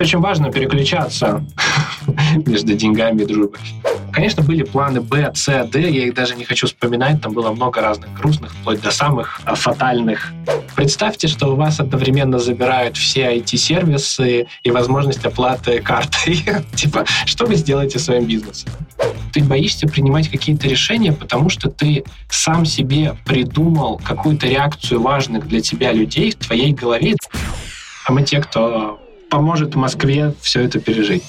Очень важно переключаться между деньгами и дружбой. Конечно, были планы Б, С, Д, я их даже не хочу вспоминать, там было много разных грустных, вплоть до самых а, фатальных. Представьте, что у вас одновременно забирают все IT-сервисы и возможность оплаты картой. типа, что вы сделаете в своем бизнесе? Ты боишься принимать какие-то решения, потому что ты сам себе придумал какую-то реакцию важных для тебя людей в твоей голове. А мы те, кто поможет Москве все это пережить.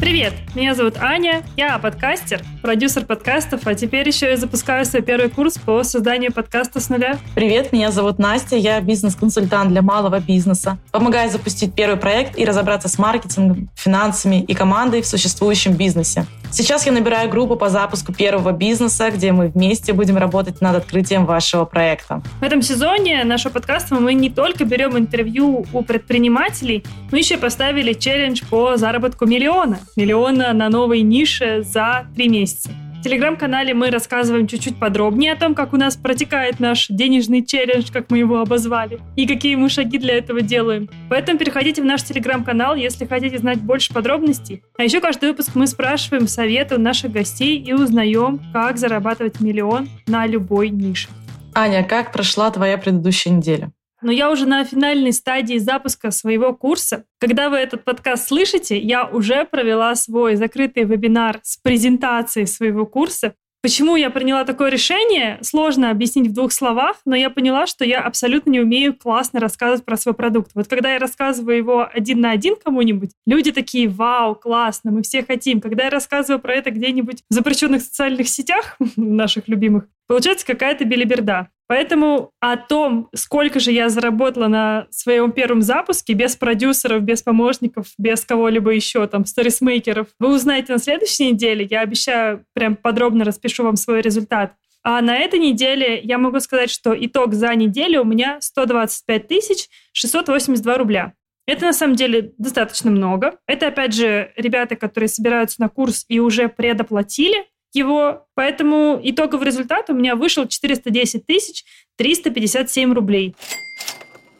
Привет, меня зовут Аня, я подкастер, продюсер подкастов, а теперь еще я запускаю свой первый курс по созданию подкаста с нуля. Привет, меня зовут Настя, я бизнес-консультант для малого бизнеса. Помогаю запустить первый проект и разобраться с маркетингом, финансами и командой в существующем бизнесе. Сейчас я набираю группу по запуску первого бизнеса, где мы вместе будем работать над открытием вашего проекта. В этом сезоне нашего подкаста мы не только берем интервью у предпринимателей, мы еще поставили челлендж по заработку миллиона миллиона на новой нише за три месяца. В телеграм-канале мы рассказываем чуть-чуть подробнее о том, как у нас протекает наш денежный челлендж, как мы его обозвали, и какие мы шаги для этого делаем. Поэтому переходите в наш телеграм-канал, если хотите знать больше подробностей. А еще каждый выпуск мы спрашиваем советы у наших гостей и узнаем, как зарабатывать миллион на любой нише. Аня, как прошла твоя предыдущая неделя? Но я уже на финальной стадии запуска своего курса. Когда вы этот подкаст слышите, я уже провела свой закрытый вебинар с презентацией своего курса. Почему я приняла такое решение, сложно объяснить в двух словах, но я поняла, что я абсолютно не умею классно рассказывать про свой продукт. Вот когда я рассказываю его один на один кому-нибудь, люди такие, вау, классно, мы все хотим. Когда я рассказываю про это где-нибудь в запрещенных социальных сетях, наших любимых, получается какая-то белиберда. Поэтому о том, сколько же я заработала на своем первом запуске, без продюсеров, без помощников, без кого-либо еще, там, сторисмейкеров, вы узнаете на следующей неделе. Я обещаю, прям подробно распишу вам свой результат. А на этой неделе я могу сказать, что итог за неделю у меня 125 тысяч 682 рубля. Это на самом деле достаточно много. Это, опять же, ребята, которые собираются на курс и уже предоплатили его. Поэтому итоговый результат у меня вышел 410 тысяч 357 рублей.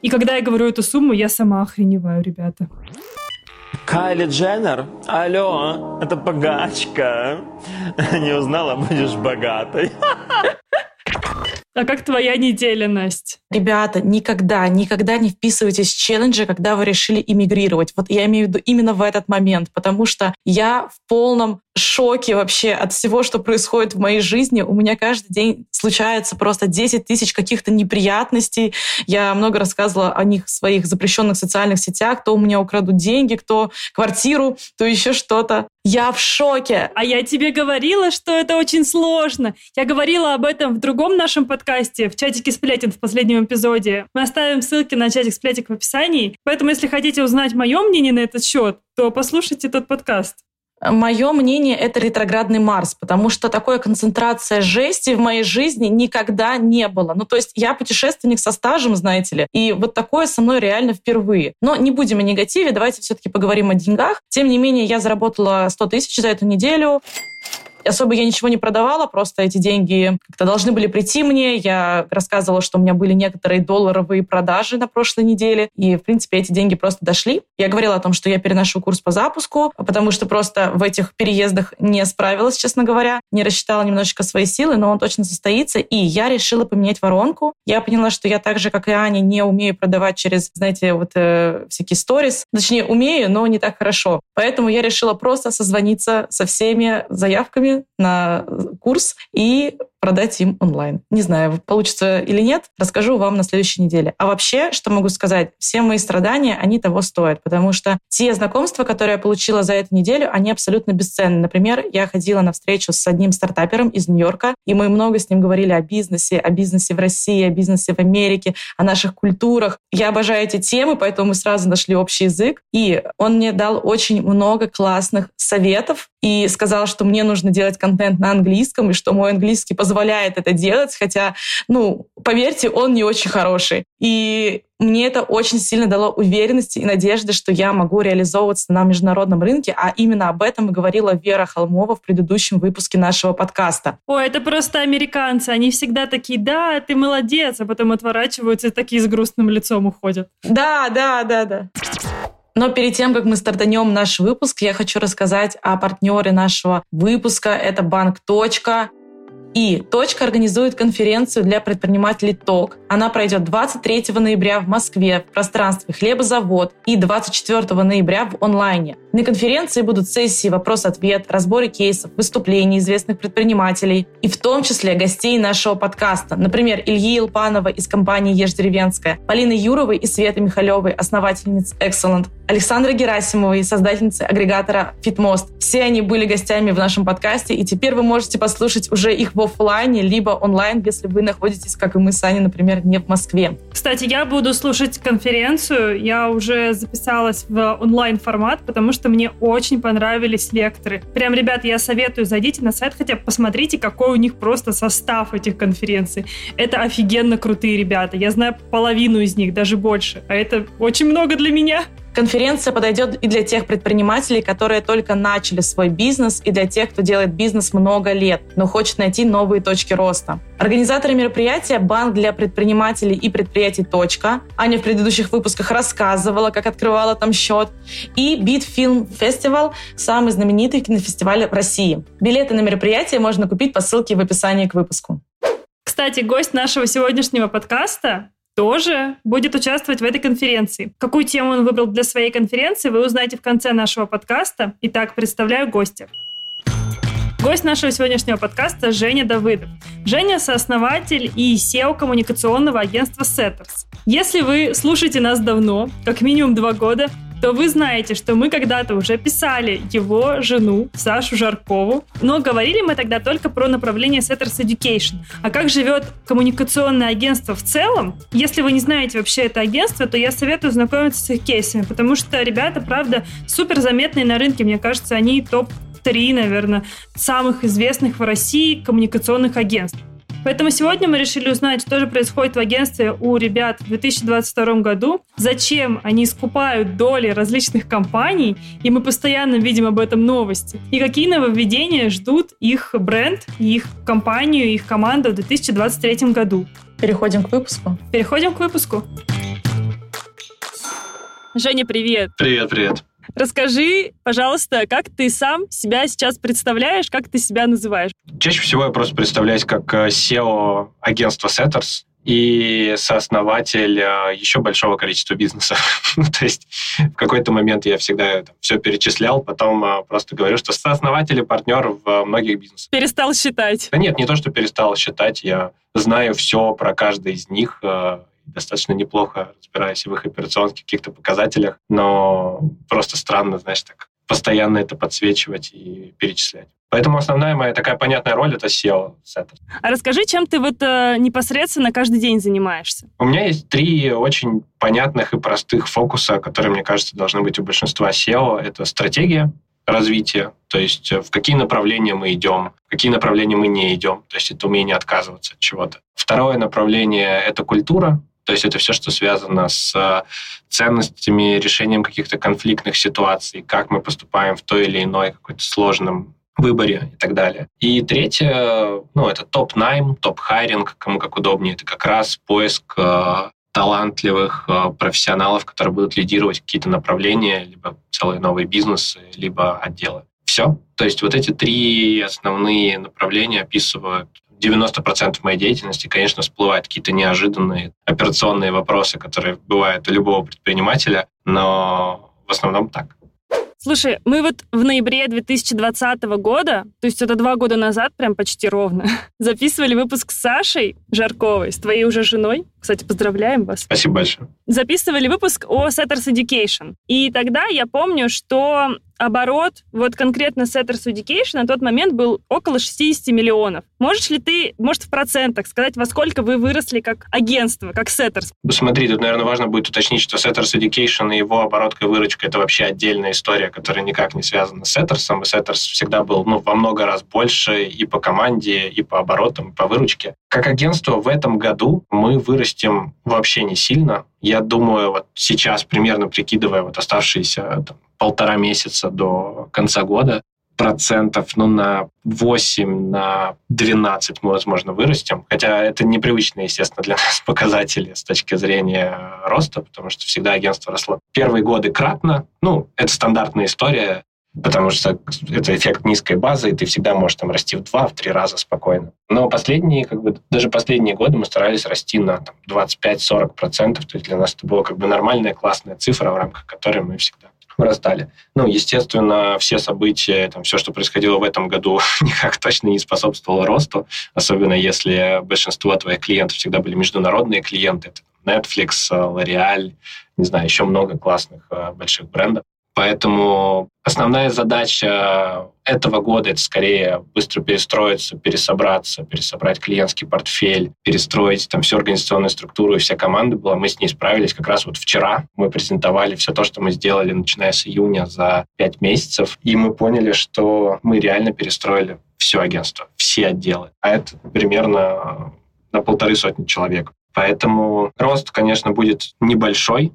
И когда я говорю эту сумму, я сама охреневаю, ребята. Кайли Дженнер? Алло, это богачка. Не узнала, будешь богатой. А как твоя неделя, Настя? Ребята, никогда, никогда не вписывайтесь в челленджи, когда вы решили иммигрировать. Вот я имею в виду именно в этот момент, потому что я в полном шоке вообще от всего, что происходит в моей жизни. У меня каждый день случается просто 10 тысяч каких-то неприятностей. Я много рассказывала о них в своих запрещенных социальных сетях. То у меня украдут деньги, кто квартиру, то еще что-то. Я в шоке. А я тебе говорила, что это очень сложно. Я говорила об этом в другом нашем подкасте, в чатике сплетен в последнем эпизоде. Мы оставим ссылки на чатик сплетик в описании. Поэтому, если хотите узнать мое мнение на этот счет, то послушайте тот подкаст. Мое мнение — это ретроградный Марс, потому что такой концентрация жести в моей жизни никогда не было. Ну, то есть я путешественник со стажем, знаете ли, и вот такое со мной реально впервые. Но не будем о негативе, давайте все-таки поговорим о деньгах. Тем не менее, я заработала 100 тысяч за эту неделю. Особо я ничего не продавала, просто эти деньги как-то должны были прийти мне. Я рассказывала, что у меня были некоторые долларовые продажи на прошлой неделе, и, в принципе, эти деньги просто дошли. Я говорила о том, что я переношу курс по запуску, потому что просто в этих переездах не справилась, честно говоря, не рассчитала немножечко свои силы, но он точно состоится, и я решила поменять воронку. Я поняла, что я так же, как и Аня, не умею продавать через, знаете, вот э, всякие сторис. Точнее, умею, но не так хорошо. Поэтому я решила просто созвониться со всеми заявками на курс и продать им онлайн. Не знаю, получится или нет, расскажу вам на следующей неделе. А вообще, что могу сказать, все мои страдания, они того стоят, потому что те знакомства, которые я получила за эту неделю, они абсолютно бесценны. Например, я ходила на встречу с одним стартапером из Нью-Йорка, и мы много с ним говорили о бизнесе, о бизнесе в России, о бизнесе в Америке, о наших культурах. Я обожаю эти темы, поэтому мы сразу нашли общий язык. И он мне дал очень много классных советов и сказал, что мне нужно делать контент на английском, и что мой английский позволяет это делать, хотя, ну, поверьте, он не очень хороший. И мне это очень сильно дало уверенности и надежды, что я могу реализовываться на международном рынке, а именно об этом говорила Вера Холмова в предыдущем выпуске нашего подкаста. Ой, это просто американцы, они всегда такие, да, ты молодец, а потом отворачиваются и такие с грустным лицом уходят. Да, да, да, да. Но перед тем, как мы стартанем наш выпуск, я хочу рассказать о партнере нашего выпуска. Это банк «Точка». И «Точка» организует конференцию для предпринимателей ТОК. Она пройдет 23 ноября в Москве в пространстве «Хлебозавод» и 24 ноября в онлайне. На конференции будут сессии «Вопрос-ответ», разборы кейсов, выступления известных предпринимателей и в том числе гостей нашего подкаста. Например, Ильи Илпанова из компании «Ешь деревенская», Полины Юровой и Светы Михалевой, основательниц Excellent, Александра Герасимовой, создательницы агрегатора Fitmost. Все они были гостями в нашем подкасте, и теперь вы можете послушать уже их в офлайне, либо онлайн, если вы находитесь, как и мы с Аней, например, не в Москве. Кстати, я буду слушать конференцию. Я уже записалась в онлайн-формат, потому что мне очень понравились лекторы. Прям, ребят, я советую, зайдите на сайт, хотя посмотрите, какой у них просто состав этих конференций. Это офигенно крутые ребята. Я знаю половину из них, даже больше. А это очень много для меня. Конференция подойдет и для тех предпринимателей, которые только начали свой бизнес, и для тех, кто делает бизнес много лет, но хочет найти новые точки роста. Организаторы мероприятия – Банк для предпринимателей и предприятий «Точка». Аня в предыдущих выпусках рассказывала, как открывала там счет. И Film Festival – самый знаменитый кинофестиваль России. Билеты на мероприятие можно купить по ссылке в описании к выпуску. Кстати, гость нашего сегодняшнего подкаста тоже будет участвовать в этой конференции. Какую тему он выбрал для своей конференции, вы узнаете в конце нашего подкаста. Итак, представляю гостя. Гость нашего сегодняшнего подкаста Женя Давыдов. Женя – сооснователь и SEO коммуникационного агентства Setters. Если вы слушаете нас давно, как минимум два года, то вы знаете, что мы когда-то уже писали его жену, Сашу Жаркову, но говорили мы тогда только про направление Setters Education. А как живет коммуникационное агентство в целом? Если вы не знаете вообще это агентство, то я советую знакомиться с их кейсами, потому что ребята, правда, супер заметные на рынке. Мне кажется, они топ три, наверное, самых известных в России коммуникационных агентств. Поэтому сегодня мы решили узнать, что же происходит в агентстве у ребят в 2022 году, зачем они скупают доли различных компаний, и мы постоянно видим об этом новости, и какие нововведения ждут их бренд, их компанию, их команду в 2023 году. Переходим к выпуску. Переходим к выпуску. Женя, привет. Привет, привет. Расскажи, пожалуйста, как ты сам себя сейчас представляешь, как ты себя называешь? Чаще всего я просто представляюсь как э, SEO агентства Setters и сооснователь э, еще большого количества бизнесов. Ну, то есть в какой-то момент я всегда там, все перечислял, потом э, просто говорю, что сооснователь и партнер в многих бизнесах. Перестал считать? Да нет, не то, что перестал считать, я знаю все про каждый из них, достаточно неплохо разбираюсь в их операционных каких-то показателях, но просто странно, знаешь, так постоянно это подсвечивать и перечислять. Поэтому основная моя такая понятная роль — это SEO. А расскажи, чем ты вот э, непосредственно каждый день занимаешься? У меня есть три очень понятных и простых фокуса, которые, мне кажется, должны быть у большинства CEO. Это стратегия, развития, то есть э, в какие направления мы идем, в какие направления мы не идем, то есть это умение отказываться от чего-то. Второе направление — это культура, то есть это все, что связано с э, ценностями, решением каких-то конфликтных ситуаций, как мы поступаем в той или иной какой-то сложном выборе и так далее. И третье, ну, это топ-найм, top hiring, кому как удобнее. Это как раз поиск э, талантливых э, профессионалов, которые будут лидировать какие-то направления, либо целые новые бизнесы, либо отделы. Все. То есть вот эти три основные направления описывают 90% моей деятельности, конечно, всплывают какие-то неожиданные операционные вопросы, которые бывают у любого предпринимателя, но в основном так. Слушай, мы вот в ноябре 2020 года, то есть это два года назад, прям почти ровно, записывали выпуск с Сашей Жарковой, с твоей уже женой. Кстати, поздравляем вас. Спасибо большое. Записывали выпуск о Setters Education. И тогда я помню, что оборот вот конкретно Setters Education на тот момент был около 60 миллионов. Можешь ли ты, может, в процентах сказать, во сколько вы выросли как агентство, как Setters? Смотри, тут, наверное, важно будет уточнить, что Setters Education и его оборотка и выручка — это вообще отдельная история, которая никак не связана с Setters. И Setters всегда был ну, во много раз больше и по команде, и по оборотам, и по выручке. Как агентство в этом году мы вырастем вообще не сильно. Я думаю, вот сейчас, примерно прикидывая вот оставшиеся там, полтора месяца до конца года, процентов, ну, на 8, на 12 мы, возможно, вырастем. Хотя это непривычные, естественно, для нас показатели с точки зрения роста, потому что всегда агентство росло. Первые годы кратно, ну, это стандартная история, потому что это эффект низкой базы, и ты всегда можешь там расти в два, в три раза спокойно. Но последние, как бы, даже последние годы мы старались расти на там, 25-40 процентов, то есть для нас это была как бы нормальная, классная цифра, в рамках которой мы всегда вырастали. Ну, естественно, все события, там, все, что происходило в этом году, никак точно не способствовало росту, особенно если большинство твоих клиентов всегда были международные клиенты, Netflix, L'Oreal, не знаю, еще много классных э, больших брендов. Поэтому основная задача этого года это скорее быстро перестроиться, пересобраться, пересобрать клиентский портфель, перестроить там всю организационную структуру и вся команда была. Мы с ней справились как раз вот вчера. Мы презентовали все то, что мы сделали, начиная с июня за пять месяцев, и мы поняли, что мы реально перестроили все агентство, все отделы. А это примерно на полторы сотни человек. Поэтому рост, конечно, будет небольшой,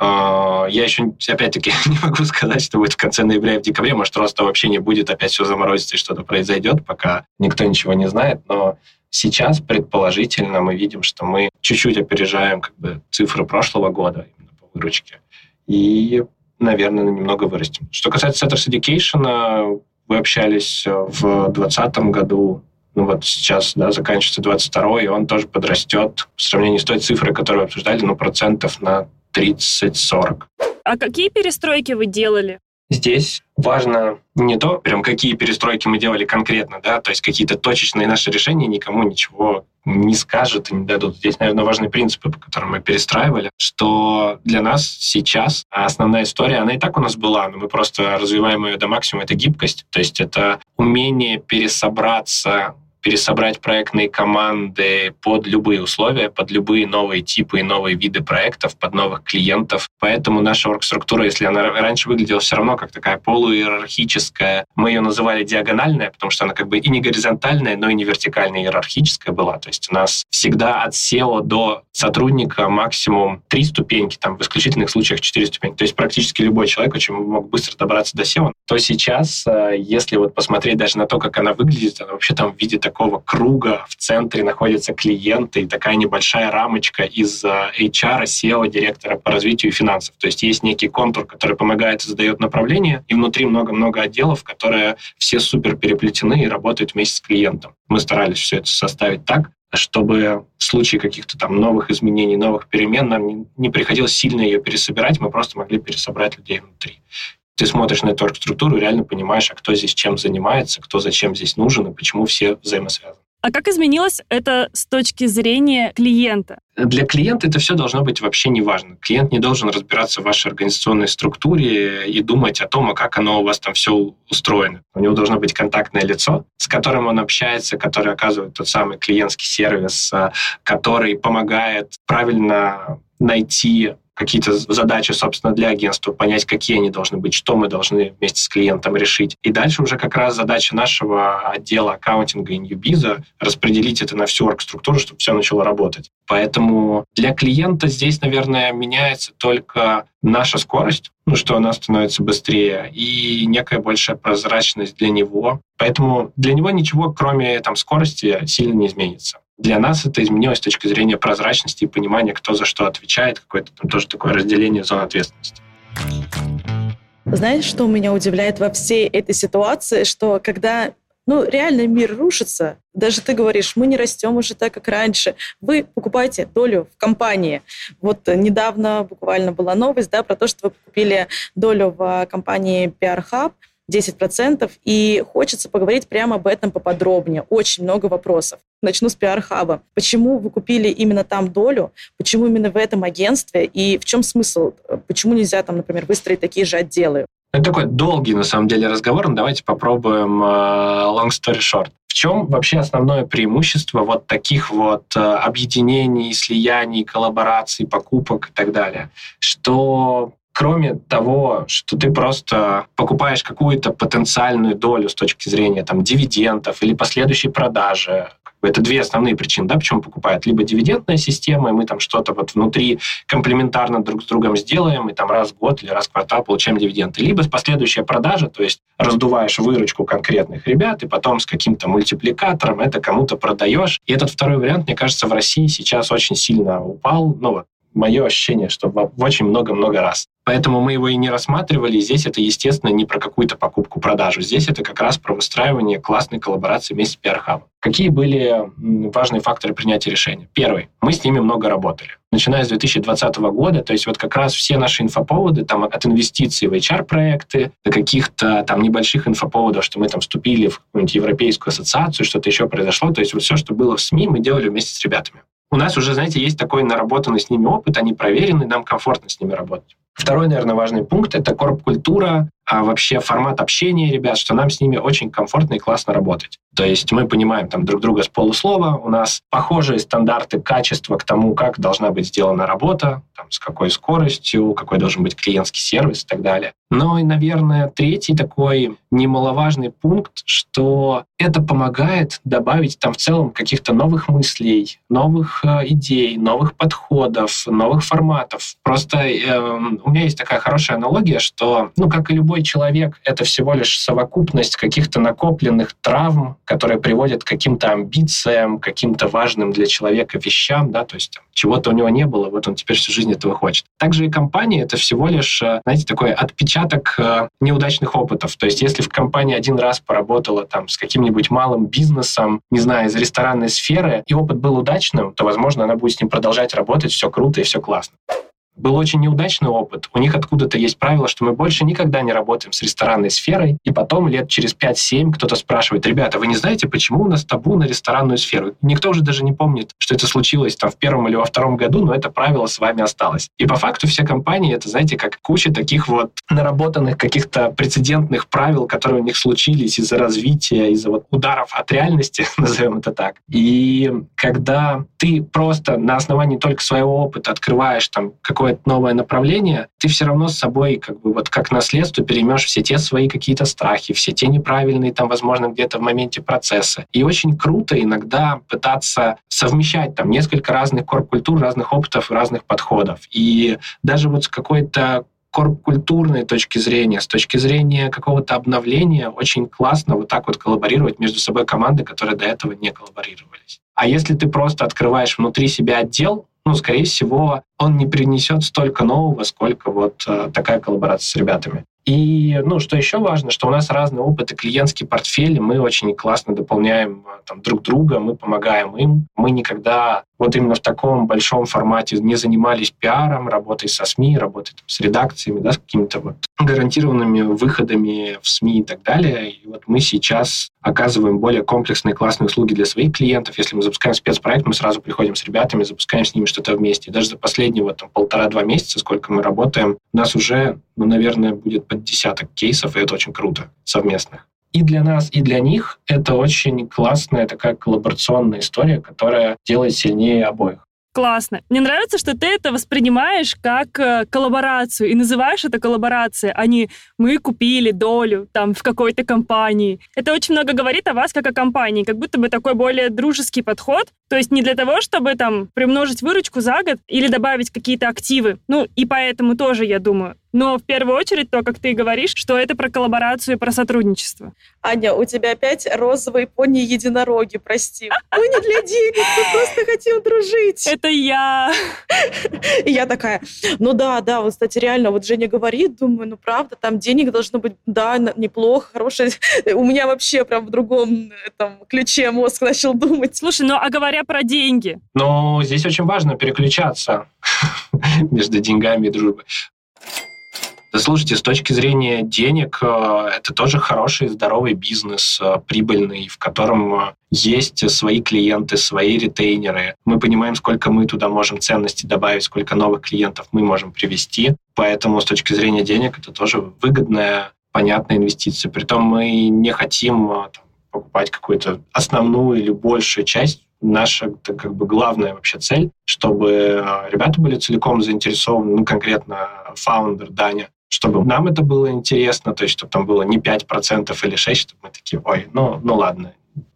я еще, опять-таки, не могу сказать, что будет в конце ноября и в декабре. Может, роста вообще не будет, опять все заморозится и что-то произойдет, пока никто ничего не знает. Но сейчас, предположительно, мы видим, что мы чуть-чуть опережаем как бы, цифры прошлого года именно по выручке. И, наверное, немного вырастем. Что касается Setters Education, вы общались в 2020 году ну вот сейчас, да, заканчивается 22 и он тоже подрастет в сравнении с той цифрой, которую обсуждали, ну, процентов на 30-40. А какие перестройки вы делали? Здесь важно не то, прям какие перестройки мы делали конкретно, да, то есть какие-то точечные наши решения никому ничего не скажут и не дадут. Здесь, наверное, важные принципы, по которым мы перестраивали, что для нас сейчас основная история, она и так у нас была, но мы просто развиваем ее до максимума, это гибкость, то есть это умение пересобраться пересобрать проектные команды под любые условия, под любые новые типы и новые виды проектов, под новых клиентов. Поэтому наша оргструктура, если она раньше выглядела все равно как такая полуиерархическая, мы ее называли диагональная, потому что она как бы и не горизонтальная, но и не вертикальная иерархическая была. То есть у нас всегда от SEO до сотрудника максимум три ступеньки, там в исключительных случаях четыре ступеньки. То есть практически любой человек очень мог быстро добраться до SEO. То сейчас, э, если вот посмотреть даже на то, как она выглядит, она вообще там в виде такого круга в центре находятся клиенты и такая небольшая рамочка из HR, SEO, директора по развитию финансов. То есть есть некий контур, который помогает и задает направление, и внутри много-много отделов, которые все супер переплетены и работают вместе с клиентом. Мы старались все это составить так, чтобы в случае каких-то там новых изменений, новых перемен нам не приходилось сильно ее пересобирать, мы просто могли пересобрать людей внутри ты смотришь на эту структуру и реально понимаешь, а кто здесь чем занимается, кто зачем здесь нужен и почему все взаимосвязаны. А как изменилось это с точки зрения клиента? Для клиента это все должно быть вообще не важно. Клиент не должен разбираться в вашей организационной структуре и думать о том, а как оно у вас там все устроено. У него должно быть контактное лицо, с которым он общается, который оказывает тот самый клиентский сервис, а, который помогает правильно найти какие-то задачи, собственно, для агентства, понять, какие они должны быть, что мы должны вместе с клиентом решить. И дальше уже как раз задача нашего отдела аккаунтинга и Ньюбиза распределить это на всю оргструктуру, чтобы все начало работать. Поэтому для клиента здесь, наверное, меняется только наша скорость, ну, что она становится быстрее, и некая большая прозрачность для него. Поэтому для него ничего, кроме там, скорости, сильно не изменится. Для нас это изменилось с точки зрения прозрачности и понимания, кто за что отвечает, какое-то там тоже такое разделение зон ответственности. Знаете, что меня удивляет во всей этой ситуации, что когда ну, реально мир рушится. Даже ты говоришь, мы не растем уже так, как раньше. Вы покупаете долю в компании. Вот недавно буквально была новость да, про то, что вы купили долю в компании PR Hub. 10%, и хочется поговорить прямо об этом поподробнее. Очень много вопросов. Начну с пиар-хаба. Почему вы купили именно там долю? Почему именно в этом агентстве? И в чем смысл? Почему нельзя там, например, выстроить такие же отделы? Это такой долгий, на самом деле, разговор, но давайте попробуем uh, long story short. В чем вообще основное преимущество вот таких вот uh, объединений, слияний, коллабораций, покупок и так далее? Что кроме того, что ты просто покупаешь какую-то потенциальную долю с точки зрения там, дивидендов или последующей продажи Это две основные причины, да, почему покупают. Либо дивидендная система, и мы там что-то вот внутри комплементарно друг с другом сделаем, и там раз в год или раз в квартал получаем дивиденды. Либо последующая продажа, то есть раздуваешь выручку конкретных ребят, и потом с каким-то мультипликатором это кому-то продаешь. И этот второй вариант, мне кажется, в России сейчас очень сильно упал. Ну вот, мое ощущение, что в очень много-много раз. Поэтому мы его и не рассматривали. Здесь это, естественно, не про какую-то покупку-продажу. Здесь это как раз про выстраивание классной коллаборации вместе с PR Какие были важные факторы принятия решения? Первый. Мы с ними много работали. Начиная с 2020 года, то есть вот как раз все наши инфоповоды, там от инвестиций в HR-проекты до каких-то там небольших инфоповодов, что мы там вступили в какую-нибудь европейскую ассоциацию, что-то еще произошло. То есть вот все, что было в СМИ, мы делали вместе с ребятами. У нас уже, знаете, есть такой наработанный с ними опыт, они проверены, нам комфортно с ними работать. Второй, наверное, важный пункт – это корп-культура, а вообще формат общения ребят, что нам с ними очень комфортно и классно работать. То есть мы понимаем там друг друга с полуслова, у нас похожие стандарты качества к тому, как должна быть сделана работа, там, с какой скоростью, какой должен быть клиентский сервис и так далее. Но и, наверное, третий такой немаловажный пункт, что это помогает добавить там в целом каких-то новых мыслей, новых э, идей, новых подходов, новых форматов. Просто э, у меня есть такая хорошая аналогия, что, ну, как и любой человек, это всего лишь совокупность каких-то накопленных травм, которые приводят к каким-то амбициям, каким-то важным для человека вещам, да, то есть чего-то у него не было, вот он теперь всю жизнь этого хочет. Также и компания — это всего лишь, э, знаете, такой отпечаток э, неудачных опытов. То есть если в компании один раз поработала там с каким-нибудь малым бизнесом, не знаю, из ресторанной сферы, и опыт был удачным, то, возможно, она будет с ним продолжать работать, все круто и все классно был очень неудачный опыт. У них откуда-то есть правило, что мы больше никогда не работаем с ресторанной сферой, и потом лет через 5-7 кто-то спрашивает, ребята, вы не знаете, почему у нас табу на ресторанную сферу? Никто уже даже не помнит, что это случилось там в первом или во втором году, но это правило с вами осталось. И по факту все компании, это, знаете, как куча таких вот наработанных каких-то прецедентных правил, которые у них случились из-за развития, из-за вот ударов от реальности, назовем это так. И когда ты просто на основании только своего опыта открываешь там какое какое-то новое направление, ты все равно с собой как бы вот как наследство переймешь все те свои какие-то страхи, все те неправильные там, возможно, где-то в моменте процесса. И очень круто иногда пытаться совмещать там несколько разных корп-культур, разных опытов, разных подходов. И даже вот с какой-то корп-культурной точки зрения, с точки зрения какого-то обновления, очень классно вот так вот коллаборировать между собой команды, которые до этого не коллаборировались. А если ты просто открываешь внутри себя отдел, ну, скорее всего, он не принесет столько нового, сколько вот э, такая коллаборация с ребятами. И, ну, что еще важно, что у нас разный опыт и клиентский портфель, мы очень классно дополняем э, там, друг друга, мы помогаем им. Мы никогда вот именно в таком большом формате не занимались пиаром, работой со СМИ, работой там, с редакциями, да, с какими-то вот гарантированными выходами в СМИ и так далее. И вот мы сейчас оказываем более комплексные классные услуги для своих клиентов. Если мы запускаем спецпроект, мы сразу приходим с ребятами, запускаем с ними что-то вместе. И даже за последние вот, полтора-два месяца, сколько мы работаем, у нас уже, ну, наверное, будет под десяток кейсов, и это очень круто, совместных и для нас, и для них это очень классная такая коллаборационная история, которая делает сильнее обоих. Классно. Мне нравится, что ты это воспринимаешь как э, коллаборацию и называешь это коллаборацией, а не мы купили долю там в какой-то компании. Это очень много говорит о вас как о компании, как будто бы такой более дружеский подход. То есть не для того, чтобы там примножить выручку за год или добавить какие-то активы. Ну и поэтому тоже, я думаю, но в первую очередь то, как ты говоришь, что это про коллаборацию и про сотрудничество. Аня, у тебя опять розовые пони-единороги, прости. Мы не для денег, мы просто хотим дружить. Это я. И я такая, ну да, да, вот, кстати, реально, вот Женя говорит, думаю, ну правда, там денег должно быть, да, неплохо, хорошее. У меня вообще прям в другом там, ключе мозг начал думать. Слушай, ну а говоря про деньги? Ну, здесь очень важно переключаться между деньгами и дружбой. Да слушайте, с точки зрения денег, э, это тоже хороший, здоровый бизнес, э, прибыльный, в котором э, есть свои клиенты, свои ретейнеры. Мы понимаем, сколько мы туда можем ценности добавить, сколько новых клиентов мы можем привести. Поэтому с точки зрения денег это тоже выгодная, понятная инвестиция. Притом мы не хотим там, покупать какую-то основную или большую часть наша это как бы главная вообще цель, чтобы ребята были целиком заинтересованы, ну, конкретно фаундер Даня, чтобы нам это было интересно, то есть чтобы там было не 5% или 6%, чтобы мы такие, ой, ну, ну ладно,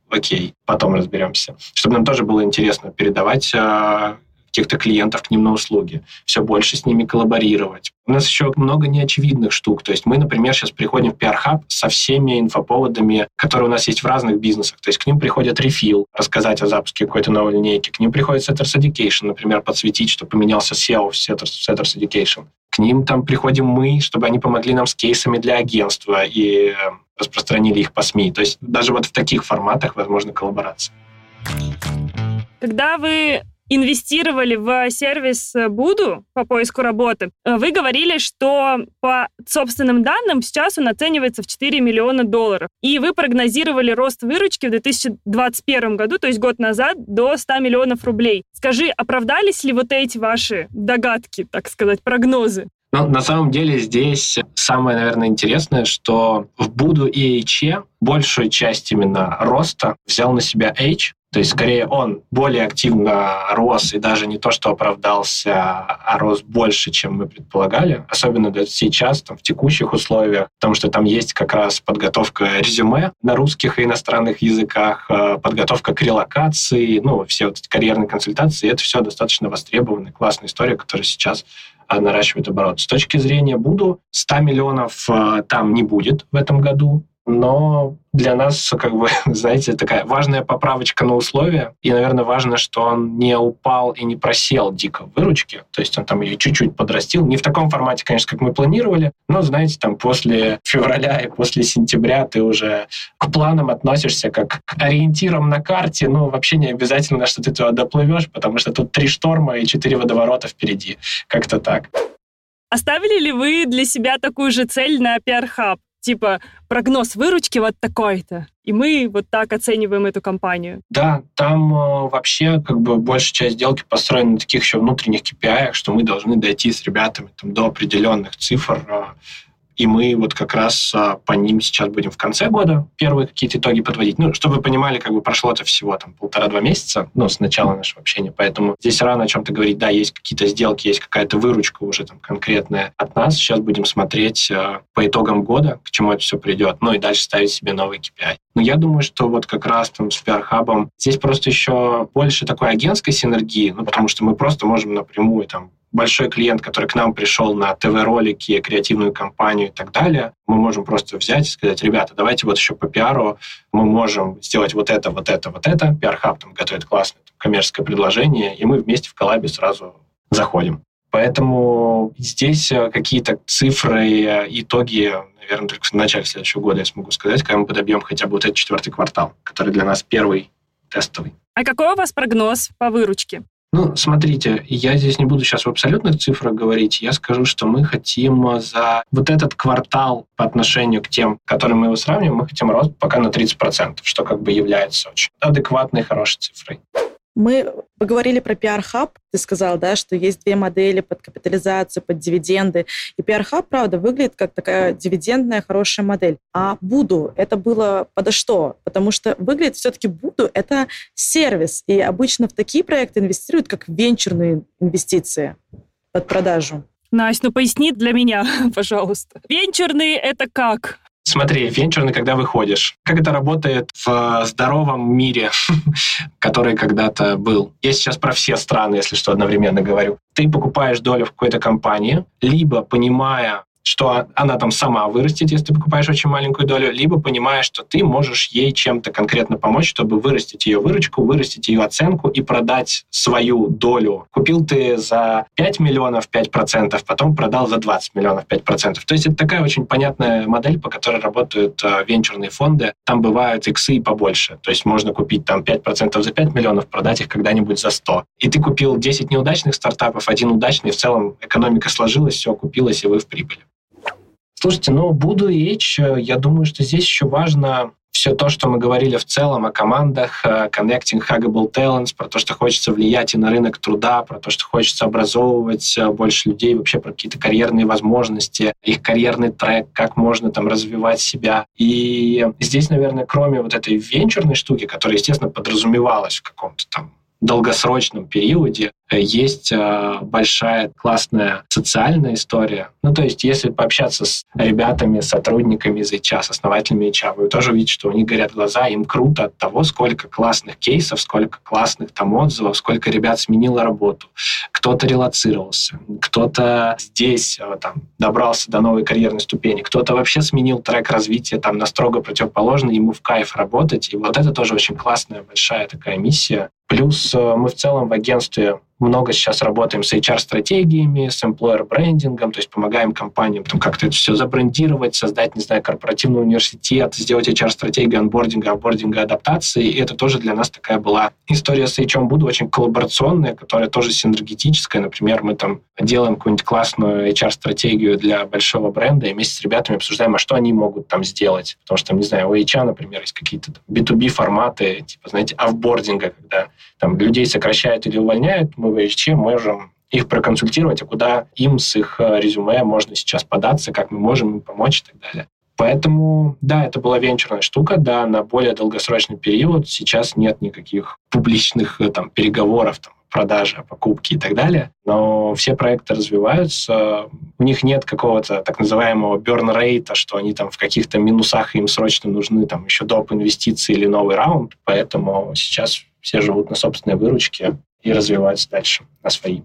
окей, потом разберемся. Чтобы нам тоже было интересно передавать а, каких-то клиентов к ним на услуги, все больше с ними коллаборировать. У нас еще много неочевидных штук. То есть мы, например, сейчас приходим в PR-хаб со всеми инфоповодами, которые у нас есть в разных бизнесах. То есть к ним приходят рефил, рассказать о запуске какой-то новой линейки. К ним приходит Setters Education, например, подсветить, что поменялся SEO в Setters, Setters Education. К ним там приходим мы, чтобы они помогли нам с кейсами для агентства и распространили их по СМИ. То есть даже вот в таких форматах возможна коллаборация. Когда вы инвестировали в сервис Буду по поиску работы, вы говорили, что по собственным данным сейчас он оценивается в 4 миллиона долларов. И вы прогнозировали рост выручки в 2021 году, то есть год назад, до 100 миллионов рублей. Скажи, оправдались ли вот эти ваши догадки, так сказать, прогнозы? Ну, на самом деле здесь самое, наверное, интересное, что в Буду и H большую часть именно роста взял на себя H, то есть, скорее, он более активно рос и даже не то, что оправдался, а рос больше, чем мы предполагали. Особенно сейчас, там, в текущих условиях, потому что там есть как раз подготовка резюме на русских и иностранных языках, э, подготовка к релокации, ну, все вот эти карьерные консультации. Это все достаточно востребованная, классная история, которая сейчас наращивает оборот. С точки зрения Буду, 100 миллионов э, там не будет в этом году но для нас, как бы, знаете, такая важная поправочка на условия. И, наверное, важно, что он не упал и не просел дико в выручке. То есть он там ее чуть-чуть подрастил. Не в таком формате, конечно, как мы планировали, но, знаете, там после февраля и после сентября ты уже к планам относишься как к ориентирам на карте. Ну, вообще не обязательно, что ты туда доплывешь, потому что тут три шторма и четыре водоворота впереди. Как-то так. Оставили ли вы для себя такую же цель на PR Hub? Типа прогноз выручки вот такой-то, и мы вот так оцениваем эту компанию. Да, там э, вообще как бы большая часть сделки построена на таких еще внутренних KPI, что мы должны дойти с ребятами там, до определенных цифр, э, и мы вот как раз а, по ним сейчас будем в конце года первые какие-то итоги подводить. Ну, чтобы вы понимали, как бы прошло это всего там полтора-два месяца, ну, с начала нашего общения. Поэтому здесь рано о чем-то говорить. Да, есть какие-то сделки, есть какая-то выручка уже там конкретная от нас. Сейчас будем смотреть э, по итогам года, к чему это все придет. Ну и дальше ставить себе новый KPI. Но я думаю, что вот как раз там с PR-хабом здесь просто еще больше такой агентской синергии, ну, потому что мы просто можем напрямую там большой клиент, который к нам пришел на ТВ-ролики, креативную кампанию и так далее, мы можем просто взять и сказать, ребята, давайте вот еще по пиару мы можем сделать вот это, вот это, вот это. PR-хаб там готовит классное там, коммерческое предложение, и мы вместе в коллабе сразу заходим. Поэтому здесь э, какие-то цифры, э, итоги, наверное, только в начале следующего года я смогу сказать, когда мы подобьем хотя бы вот этот четвертый квартал, который для нас первый тестовый. А какой у вас прогноз по выручке? Ну, смотрите, я здесь не буду сейчас в абсолютных цифрах говорить. Я скажу, что мы хотим за вот этот квартал по отношению к тем, которым мы его сравниваем, мы хотим рост пока на 30%, что как бы является очень адекватной, хорошей цифрой. Мы поговорили про PR-хаб. Ты сказал, да, что есть две модели под капитализацию, под дивиденды. И PR-хаб, правда, выглядит как такая дивидендная хорошая модель. А Буду это было подо что? Потому что выглядит все-таки Буду это сервис. И обычно в такие проекты инвестируют как венчурные инвестиции под продажу. Настя, ну поясни для меня, пожалуйста. Венчурные это как? Смотри, венчурный, когда выходишь. Как это работает в здоровом мире, который когда-то был? Я сейчас про все страны, если что, одновременно говорю. Ты покупаешь долю в какой-то компании, либо понимая, что она там сама вырастет, если ты покупаешь очень маленькую долю, либо понимаешь, что ты можешь ей чем-то конкретно помочь, чтобы вырастить ее выручку, вырастить ее оценку и продать свою долю. Купил ты за 5 миллионов 5%, потом продал за 20 миллионов 5%. То есть это такая очень понятная модель, по которой работают э, венчурные фонды. Там бывают иксы и побольше. То есть можно купить там 5% за 5 миллионов, продать их когда-нибудь за 100. И ты купил 10 неудачных стартапов, один удачный, в целом экономика сложилась, все окупилось, и вы в прибыли. Слушайте, ну, буду речь, э, я думаю, что здесь еще важно все то, что мы говорили в целом о командах, э, connecting huggable talents, про то, что хочется влиять и на рынок труда, про то, что хочется образовывать э, больше людей, вообще про какие-то карьерные возможности, их карьерный трек, как можно там развивать себя. И здесь, наверное, кроме вот этой венчурной штуки, которая, естественно, подразумевалась в каком-то там долгосрочном периоде, есть э, большая классная социальная история. Ну, то есть, если пообщаться с ребятами, сотрудниками из HR, основателями HR, вы тоже увидите, что у них горят глаза, им круто от того, сколько классных кейсов, сколько классных там отзывов, сколько ребят сменило работу. Кто-то релацировался, кто-то здесь э, там, добрался до новой карьерной ступени, кто-то вообще сменил трек развития там на строго противоположный, ему в кайф работать. И вот это тоже очень классная, большая такая миссия. Плюс э, мы в целом в агентстве много сейчас работаем с HR-стратегиями, с employer брендингом, то есть помогаем компаниям там как-то это все забрендировать, создать, не знаю, корпоративный университет, сделать HR-стратегию анбординга, анбординга, адаптации. И это тоже для нас такая была история с HR буду очень коллаборационная, которая тоже синергетическая. Например, мы там делаем какую-нибудь классную HR-стратегию для большого бренда и вместе с ребятами обсуждаем, а что они могут там сделать. Потому что, там, не знаю, у HR, например, есть какие-то B2B форматы, типа, знаете, офбординга, когда там людей сокращают или увольняют, мы HT можем их проконсультировать, а куда им с их э, резюме можно сейчас податься, как мы можем им помочь и так далее. Поэтому, да, это была венчурная штука, да, на более долгосрочный период сейчас нет никаких публичных э, там, переговоров, там, продажи, покупки и так далее. Но все проекты развиваются, у них нет какого-то так называемого burn rate, что они там в каких-то минусах им срочно нужны там еще доп. инвестиции или новый раунд, поэтому сейчас все живут на собственной выручке и развиваются дальше на свои.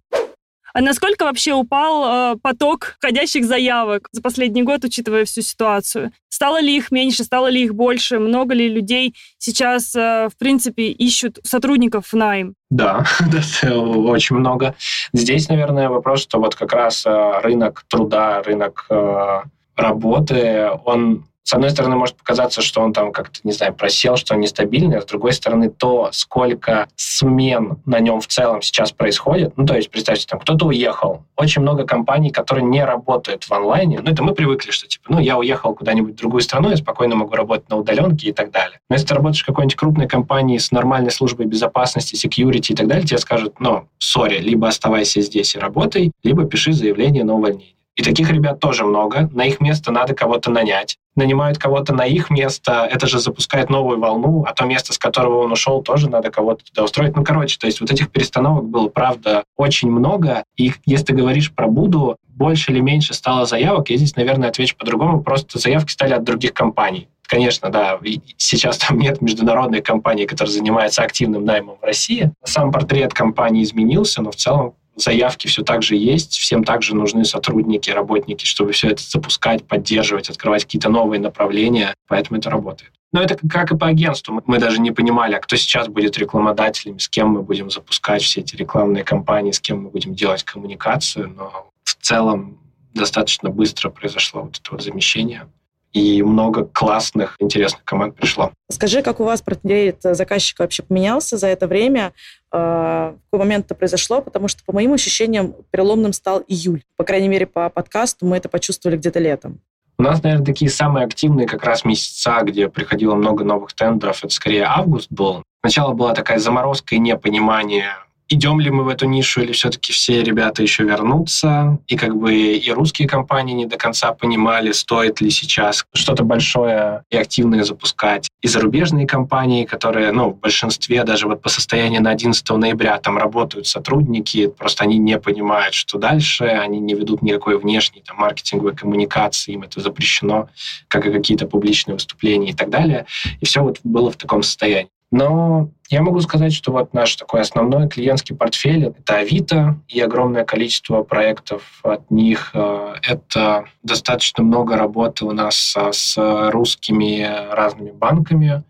А насколько вообще упал э, поток входящих заявок за последний год, учитывая всю ситуацию? Стало ли их меньше, стало ли их больше? Много ли людей сейчас, э, в принципе, ищут сотрудников в найм? Да, очень много. Здесь, наверное, вопрос, что вот как раз э, рынок труда, рынок э, работы, он с одной стороны, может показаться, что он там как-то, не знаю, просел, что он нестабильный, а с другой стороны, то, сколько смен на нем в целом сейчас происходит, ну, то есть, представьте, там кто-то уехал, очень много компаний, которые не работают в онлайне, ну, это мы привыкли, что, типа, ну, я уехал куда-нибудь в другую страну, я спокойно могу работать на удаленке и так далее. Но если ты работаешь в какой-нибудь крупной компании с нормальной службой безопасности, security и так далее, тебе скажут, ну, сори, либо оставайся здесь и работай, либо пиши заявление на увольнение. И таких ребят тоже много. На их место надо кого-то нанять. Нанимают кого-то на их место, это же запускает новую волну, а то место, с которого он ушел, тоже надо кого-то туда устроить. Ну, короче, то есть вот этих перестановок было, правда, очень много. И если ты говоришь про Буду, больше или меньше стало заявок, я здесь, наверное, отвечу по-другому. Просто заявки стали от других компаний. Конечно, да, сейчас там нет международной компании, которая занимается активным наймом в России. Сам портрет компании изменился, но в целом заявки все так же есть, всем также нужны сотрудники, работники, чтобы все это запускать, поддерживать, открывать какие-то новые направления, поэтому это работает. Но это как и по агентству. Мы даже не понимали, а кто сейчас будет рекламодателями, с кем мы будем запускать все эти рекламные кампании, с кем мы будем делать коммуникацию. Но в целом достаточно быстро произошло вот это вот замещение и много классных, интересных команд пришло. Скажи, как у вас портрет заказчика вообще поменялся за это время? А, в какой момент это произошло? Потому что, по моим ощущениям, переломным стал июль. По крайней мере, по подкасту мы это почувствовали где-то летом. У нас, наверное, такие самые активные как раз месяца, где приходило много новых тендеров, это скорее август был. Сначала была такая заморозка и непонимание, идем ли мы в эту нишу, или все-таки все ребята еще вернутся. И как бы и русские компании не до конца понимали, стоит ли сейчас что-то большое и активное запускать. И зарубежные компании, которые, ну, в большинстве даже вот по состоянию на 11 ноября там работают сотрудники, просто они не понимают, что дальше, они не ведут никакой внешней там, маркетинговой коммуникации, им это запрещено, как и какие-то публичные выступления и так далее. И все вот было в таком состоянии. Но я могу сказать, что вот наш такой основной клиентский портфель — это Авито и огромное количество проектов от них. Э, это достаточно много работы у нас с русскими разными банками.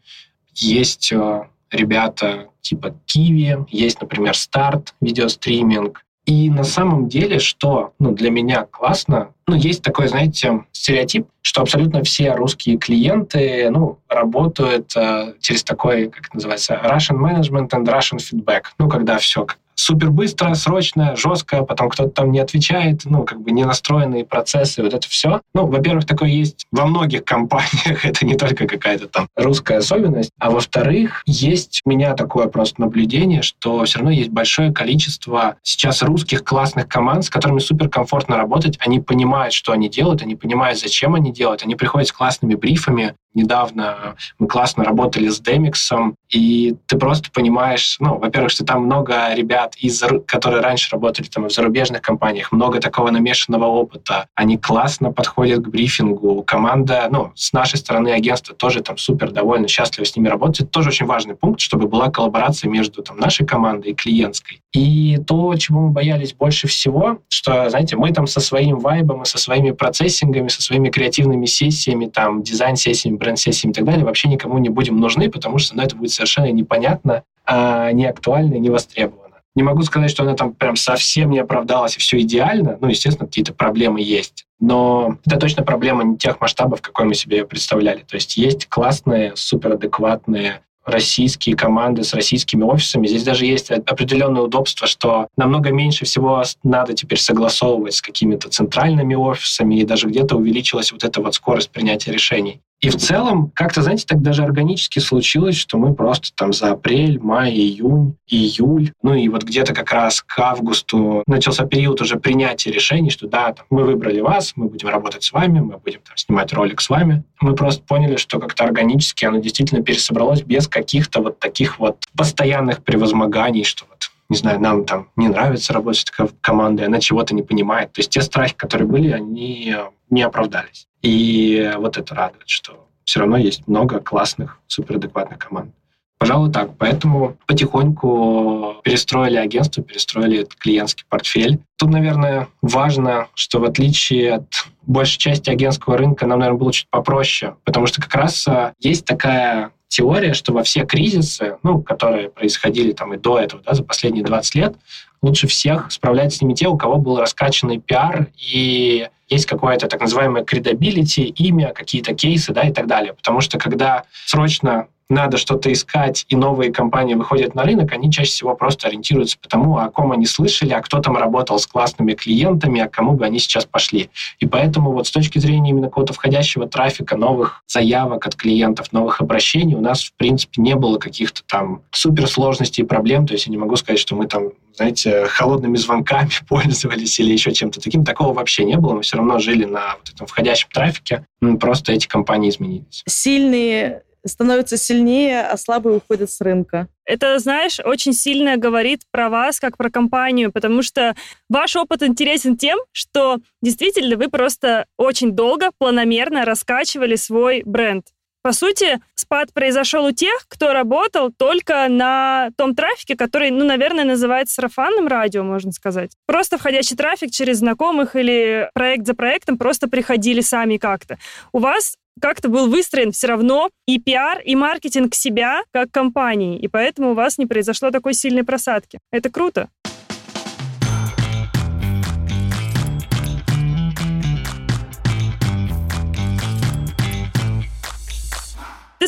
Есть э, ребята типа Kiwi, есть, например, Старт, видеостриминг, и на самом деле, что ну, для меня классно, ну, есть такой, знаете, стереотип, что абсолютно все русские клиенты ну, работают э, через такой, как это называется, Russian Management and Russian Feedback. Ну, когда все супер быстро, срочно, жестко, потом кто-то там не отвечает, ну, как бы не настроенные процессы, вот это все. Ну, во-первых, такое есть во многих компаниях, это не только какая-то там русская особенность, а во-вторых, есть у меня такое просто наблюдение, что все равно есть большое количество сейчас русских классных команд, с которыми супер комфортно работать, они понимают, что они делают, они понимают, зачем они делают, они приходят с классными брифами, недавно мы классно работали с Демиксом, и ты просто понимаешь, ну, во-первых, что там много ребят, из, которые раньше работали там в зарубежных компаниях, много такого намешанного опыта. Они классно подходят к брифингу. Команда, ну, с нашей стороны агентства тоже там супер довольны, счастливы с ними работать. Это тоже очень важный пункт, чтобы была коллаборация между там нашей командой и клиентской. И то, чего мы боялись больше всего, что, знаете, мы там со своим вайбом и со своими процессингами, со своими креативными сессиями, там, дизайн-сессиями, бренд-сессиями и так далее вообще никому не будем нужны, потому что ну, это будет совершенно непонятно, а не актуально и не востребовано. Не могу сказать, что она там прям совсем не оправдалась и все идеально. Ну, естественно, какие-то проблемы есть. Но это точно проблема не тех масштабов, какой мы себе ее представляли. То есть есть классные, суперадекватные российские команды с российскими офисами. Здесь даже есть определенное удобство, что намного меньше всего надо теперь согласовывать с какими-то центральными офисами, и даже где-то увеличилась вот эта вот скорость принятия решений. И в целом, как-то, знаете, так даже органически случилось, что мы просто там за апрель, май, июнь, июль, ну и вот где-то как раз к августу начался период уже принятия решений, что да, там, мы выбрали вас, мы будем работать с вами, мы будем там, снимать ролик с вами. Мы просто поняли, что как-то органически оно действительно пересобралось без каких-то вот таких вот постоянных превозмоганий, что вот не знаю, нам там не нравится работать такой командой, она чего-то не понимает. То есть те страхи, которые были, они не оправдались. И вот это радует, что все равно есть много классных, суперадекватных команд. Пожалуй, так. Поэтому потихоньку перестроили агентство, перестроили клиентский портфель. Тут, наверное, важно, что в отличие от большей части агентского рынка, нам, наверное, было чуть попроще, потому что как раз а, есть такая теория, что во все кризисы, ну, которые происходили там и до этого, да, за последние 20 лет, лучше всех справляются с ними те, у кого был раскачанный пиар и есть какое-то так называемое credibility, имя, какие-то кейсы, да, и так далее. Потому что когда срочно надо что-то искать, и новые компании выходят на рынок, они чаще всего просто ориентируются по тому, о ком они слышали, а кто там работал с классными клиентами, а кому бы они сейчас пошли. И поэтому вот с точки зрения именно какого-то входящего трафика, новых заявок от клиентов, новых обращений, у нас, в принципе, не было каких-то там суперсложностей и проблем. То есть я не могу сказать, что мы там, знаете, холодными звонками пользовались или еще чем-то таким. Такого вообще не было. Мы все равно жили на вот этом входящем трафике. Просто эти компании изменились. Сильные становятся сильнее, а слабые уходят с рынка. Это, знаешь, очень сильно говорит про вас, как про компанию, потому что ваш опыт интересен тем, что действительно вы просто очень долго, планомерно раскачивали свой бренд. По сути, спад произошел у тех, кто работал только на том трафике, который, ну, наверное, называется сарафанным радио, можно сказать. Просто входящий трафик через знакомых или проект за проектом просто приходили сами как-то. У вас как-то был выстроен все равно и пиар, и маркетинг себя как компании, и поэтому у вас не произошло такой сильной просадки. Это круто.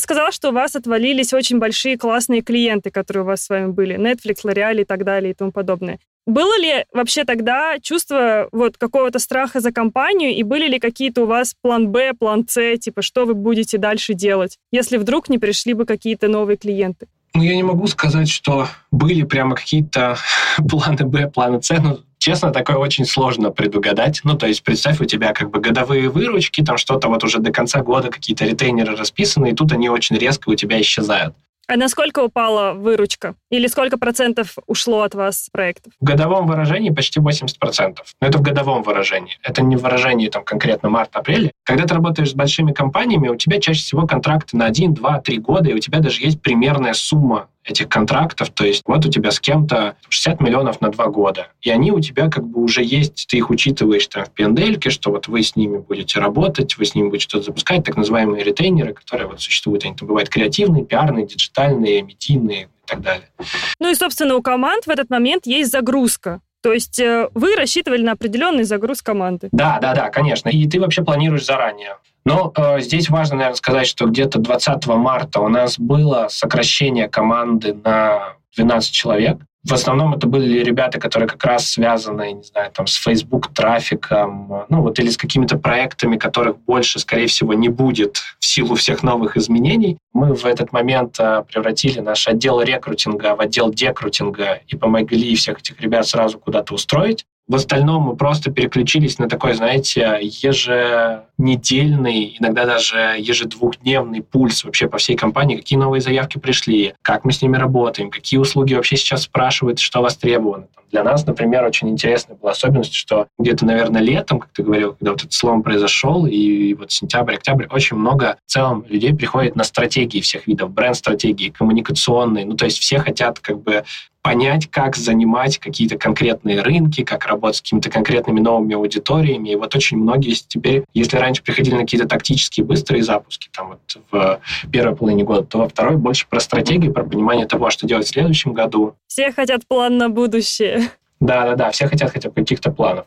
Сказала, что у вас отвалились очень большие классные клиенты, которые у вас с вами были. Netflix, L'Oreal и так далее и тому подобное. Было ли вообще тогда чувство вот какого-то страха за компанию, и были ли какие-то у вас план Б, план С, типа, что вы будете дальше делать, если вдруг не пришли бы какие-то новые клиенты? Ну, я не могу сказать, что были прямо какие-то планы Б, планы С, но честно, такое очень сложно предугадать. Ну, то есть представь, у тебя как бы годовые выручки, там что-то вот уже до конца года какие-то ретейнеры расписаны, и тут они очень резко у тебя исчезают. А насколько упала выручка? Или сколько процентов ушло от вас проектов? В годовом выражении почти 80 процентов. Но это в годовом выражении. Это не в выражении там, конкретно март-апреля. Когда ты работаешь с большими компаниями, у тебя чаще всего контракты на 1, 2, 3 года, и у тебя даже есть примерная сумма этих контрактов. То есть вот у тебя с кем-то 60 миллионов на два года. И они у тебя как бы уже есть, ты их учитываешь там в пендельке, что вот вы с ними будете работать, вы с ними будете что-то запускать, так называемые ретейнеры, которые вот существуют. Они там бывают креативные, пиарные, диджитальные, медийные и так далее. Ну и, собственно, у команд в этот момент есть загрузка. То есть э, вы рассчитывали на определенный загруз команды? Да, да, да, конечно. И ты вообще планируешь заранее. Но э, здесь важно, наверное, сказать, что где-то 20 марта у нас было сокращение команды на 12 человек. В основном это были ребята, которые как раз связаны, не знаю, там, с Facebook трафиком, ну вот или с какими-то проектами, которых больше, скорее всего, не будет в силу всех новых изменений. Мы в этот момент э, превратили наш отдел рекрутинга в отдел декрутинга и помогли всех этих ребят сразу куда-то устроить. В остальном мы просто переключились на такой, знаете, еженедельный, иногда даже ежедвухдневный пульс вообще по всей компании, какие новые заявки пришли, как мы с ними работаем, какие услуги вообще сейчас спрашивают, что востребовано. Для нас, например, очень интересная была особенность, что где-то, наверное, летом, как ты говорил, когда вот этот слом произошел, и вот сентябрь, октябрь, очень много в целом людей приходит на стратегии всех видов, бренд-стратегии, коммуникационные. Ну, то есть все хотят как бы понять, как занимать какие-то конкретные рынки, как работать с какими-то конкретными новыми аудиториями. И вот очень многие теперь, если раньше приходили на какие-то тактические быстрые запуски, там вот в первой половине года, то во второй больше про стратегию, про понимание того, что делать в следующем году. Все хотят план на будущее. Да-да-да, все хотят хотя бы каких-то планов.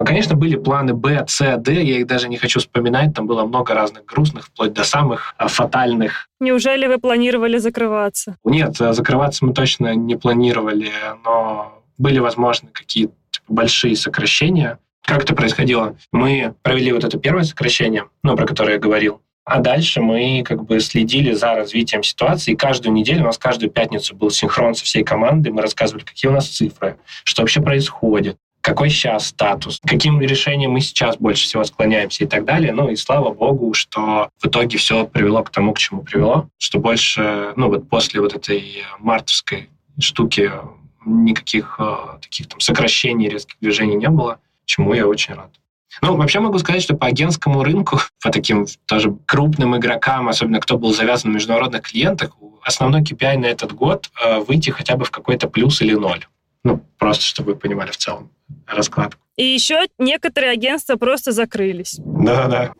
Ну, конечно, были планы Б, С, Д, я их даже не хочу вспоминать, там было много разных грустных, вплоть до самых а, фатальных. Неужели вы планировали закрываться? Нет, э, закрываться мы точно не планировали, но были возможны какие-то типа, большие сокращения. Как это происходило? Мы провели вот это первое сокращение, ну, про которое я говорил, а дальше мы как бы следили за развитием ситуации. И каждую неделю, у нас каждую пятницу был синхрон со всей командой. Мы рассказывали, какие у нас цифры, что вообще происходит, какой сейчас статус, каким решением мы сейчас больше всего склоняемся и так далее. Ну и слава богу, что в итоге все привело к тому, к чему привело, что больше, ну вот после вот этой мартовской штуки никаких э, таких там сокращений, резких движений не было, чему я очень рад. Ну, вообще могу сказать, что по агентскому рынку, по таким тоже крупным игрокам, особенно кто был завязан на международных клиентах, основной KPI на этот год э, выйти хотя бы в какой-то плюс или ноль. Ну, просто чтобы вы понимали в целом раскладку. И еще некоторые агентства просто закрылись. Да-да.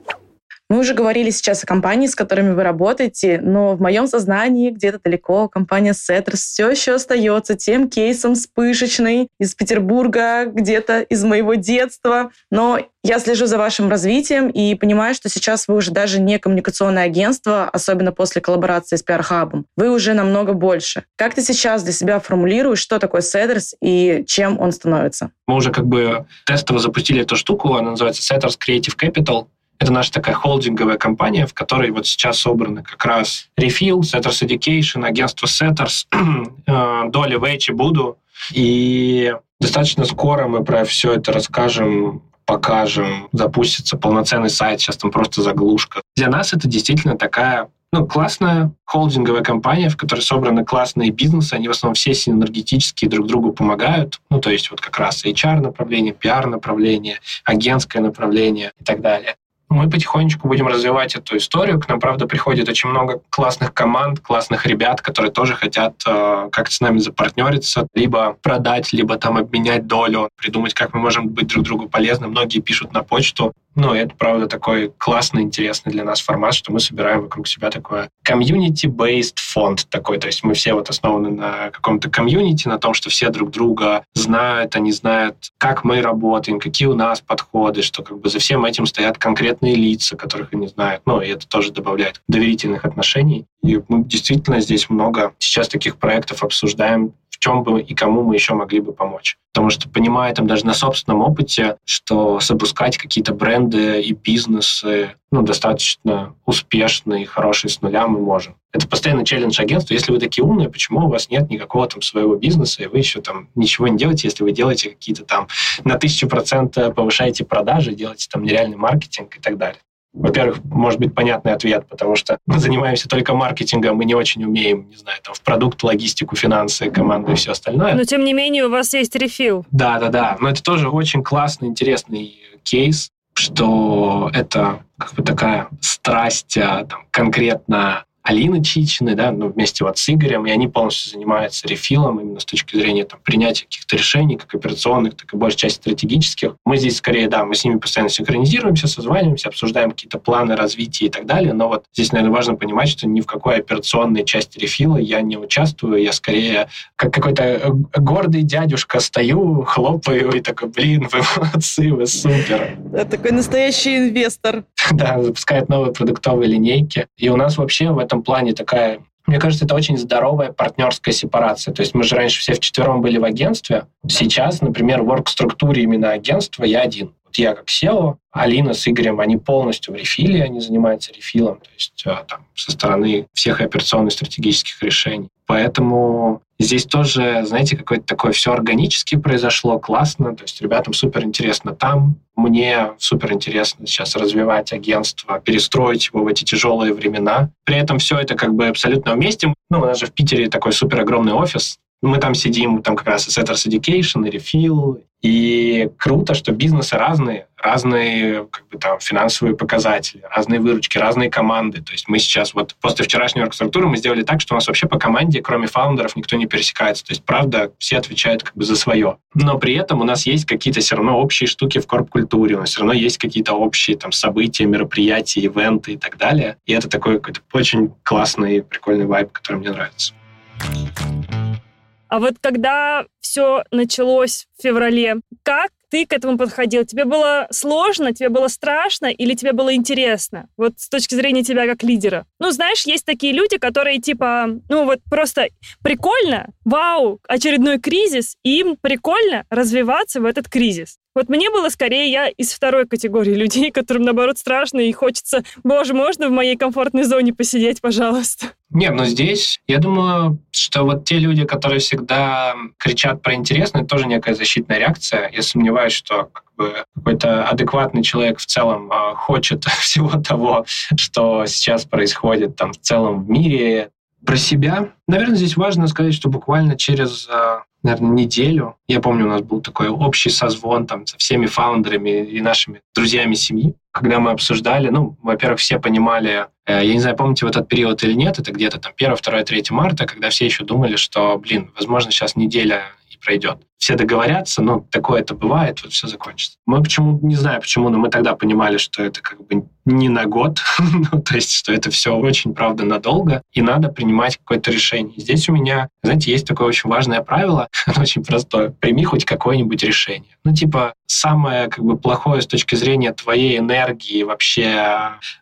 Мы уже говорили сейчас о компании, с которыми вы работаете, но в моем сознании где-то далеко компания Setters все еще остается тем кейсом вспышечной из Петербурга, где-то из моего детства. Но я слежу за вашим развитием и понимаю, что сейчас вы уже даже не коммуникационное агентство, особенно после коллаборации с PR Hub. Вы уже намного больше. Как ты сейчас для себя формулируешь, что такое Setters и чем он становится? Мы уже как бы тестово запустили эту штуку, она называется Setters Creative Capital. Это наша такая холдинговая компания, в которой вот сейчас собраны как раз Refill, Setters Education, агентство Setters, э, доля в Эйчи буду. И достаточно скоро мы про все это расскажем покажем, запустится полноценный сайт, сейчас там просто заглушка. Для нас это действительно такая ну, классная холдинговая компания, в которой собраны классные бизнесы, они в основном все синергетические друг другу помогают, ну, то есть вот как раз HR-направление, PR-направление, агентское направление и так далее мы потихонечку будем развивать эту историю. К нам, правда, приходит очень много классных команд, классных ребят, которые тоже хотят э, как-то с нами запартнериться, либо продать, либо там обменять долю, придумать, как мы можем быть друг другу полезны. Многие пишут на почту. Ну, это, правда, такой классный, интересный для нас формат, что мы собираем вокруг себя такое community-based фонд такой. То есть мы все вот основаны на каком-то комьюнити, на том, что все друг друга знают, они знают, как мы работаем, какие у нас подходы, что как бы за всем этим стоят конкретные лица, которых они знают. Ну, и это тоже добавляет доверительных отношений. И мы действительно здесь много сейчас таких проектов обсуждаем, чем бы и кому мы еще могли бы помочь. Потому что понимая там даже на собственном опыте, что запускать какие-то бренды и бизнесы ну, достаточно успешные и хорошие с нуля мы можем. Это постоянный челлендж агентства. Если вы такие умные, почему у вас нет никакого там своего бизнеса, и вы еще там ничего не делаете, если вы делаете какие-то там на тысячу процентов повышаете продажи, делаете там нереальный маркетинг и так далее. Во-первых, может быть понятный ответ, потому что мы занимаемся только маркетингом, мы не очень умеем, не знаю, там, в продукт, логистику, финансы, команду и все остальное. Но, тем не менее, у вас есть рефил. Да, да, да. Но это тоже очень классный, интересный кейс, что это как бы такая страсть а, там, конкретно Алины Чичиной, да, ну, вместе вот с Игорем, и они полностью занимаются рефилом именно с точки зрения там, принятия каких-то решений, как операционных, так и большей части стратегических. Мы здесь скорее, да, мы с ними постоянно синхронизируемся, созваниваемся, обсуждаем какие-то планы развития и так далее, но вот здесь, наверное, важно понимать, что ни в какой операционной части рефила я не участвую, я скорее как какой-то э, гордый дядюшка стою, хлопаю и такой, блин, вы молодцы, вы супер. Это такой настоящий инвестор. Да, запускает новые продуктовые линейки. И у нас вообще в этом этом плане такая мне кажется, это очень здоровая партнерская сепарация. То есть мы же раньше все вчетвером были в агентстве. Сейчас, например, в орг-структуре именно агентства я один. Вот я как SEO, Алина с Игорем, они полностью в рефиле, они занимаются рефилом, то есть э, там, со стороны всех операционно-стратегических решений. Поэтому здесь тоже, знаете, какое-то такое все органически произошло, классно, то есть ребятам супер интересно там, мне супер интересно сейчас развивать агентство, перестроить его в эти тяжелые времена. При этом все это как бы абсолютно вместе. Ну, у нас же в Питере такой супер огромный офис, мы там сидим, там как раз и Setters Education, и Refill, и круто, что бизнесы разные, разные как бы, там, финансовые показатели, разные выручки, разные команды. То есть мы сейчас вот после вчерашней оргструктуры мы сделали так, что у нас вообще по команде, кроме фаундеров, никто не пересекается. То есть, правда, все отвечают как бы за свое. Но при этом у нас есть какие-то все равно общие штуки в корп-культуре, у нас все равно есть какие-то общие там события, мероприятия, ивенты и так далее. И это такой какой-то очень классный, прикольный вайб, который мне нравится. А вот когда все началось в феврале, как ты к этому подходил? Тебе было сложно, тебе было страшно или тебе было интересно? Вот с точки зрения тебя как лидера. Ну, знаешь, есть такие люди, которые типа, ну вот просто прикольно, вау, очередной кризис, и им прикольно развиваться в этот кризис. Вот мне было скорее я из второй категории людей, которым, наоборот, страшно и хочется, боже, можно в моей комфортной зоне посидеть, пожалуйста? Не, но здесь, я думаю, что вот те люди, которые всегда кричат про интересное, тоже некая защитная реакция. Я сомневаюсь, что как бы, какой-то адекватный человек в целом э, хочет всего того, что сейчас происходит там в целом в мире. Про себя, наверное, здесь важно сказать, что буквально через а, наверное, неделю. Я помню, у нас был такой общий созвон там со всеми фаундерами и нашими друзьями семьи, когда мы обсуждали, ну, во-первых, все понимали, э, я не знаю, помните в этот период или нет, это где-то там 1, 2, 3 марта, когда все еще думали, что, блин, возможно, сейчас неделя пройдет. Все договорятся, но такое это бывает, вот все закончится. Мы почему, не знаю почему, но мы тогда понимали, что это как бы не на год, ну, то есть, что это все очень, правда, надолго, и надо принимать какое-то решение. Здесь у меня, знаете, есть такое очень важное правило, оно очень простое. Прими хоть какое-нибудь решение. Ну, типа, самое как бы плохое с точки зрения твоей энергии, вообще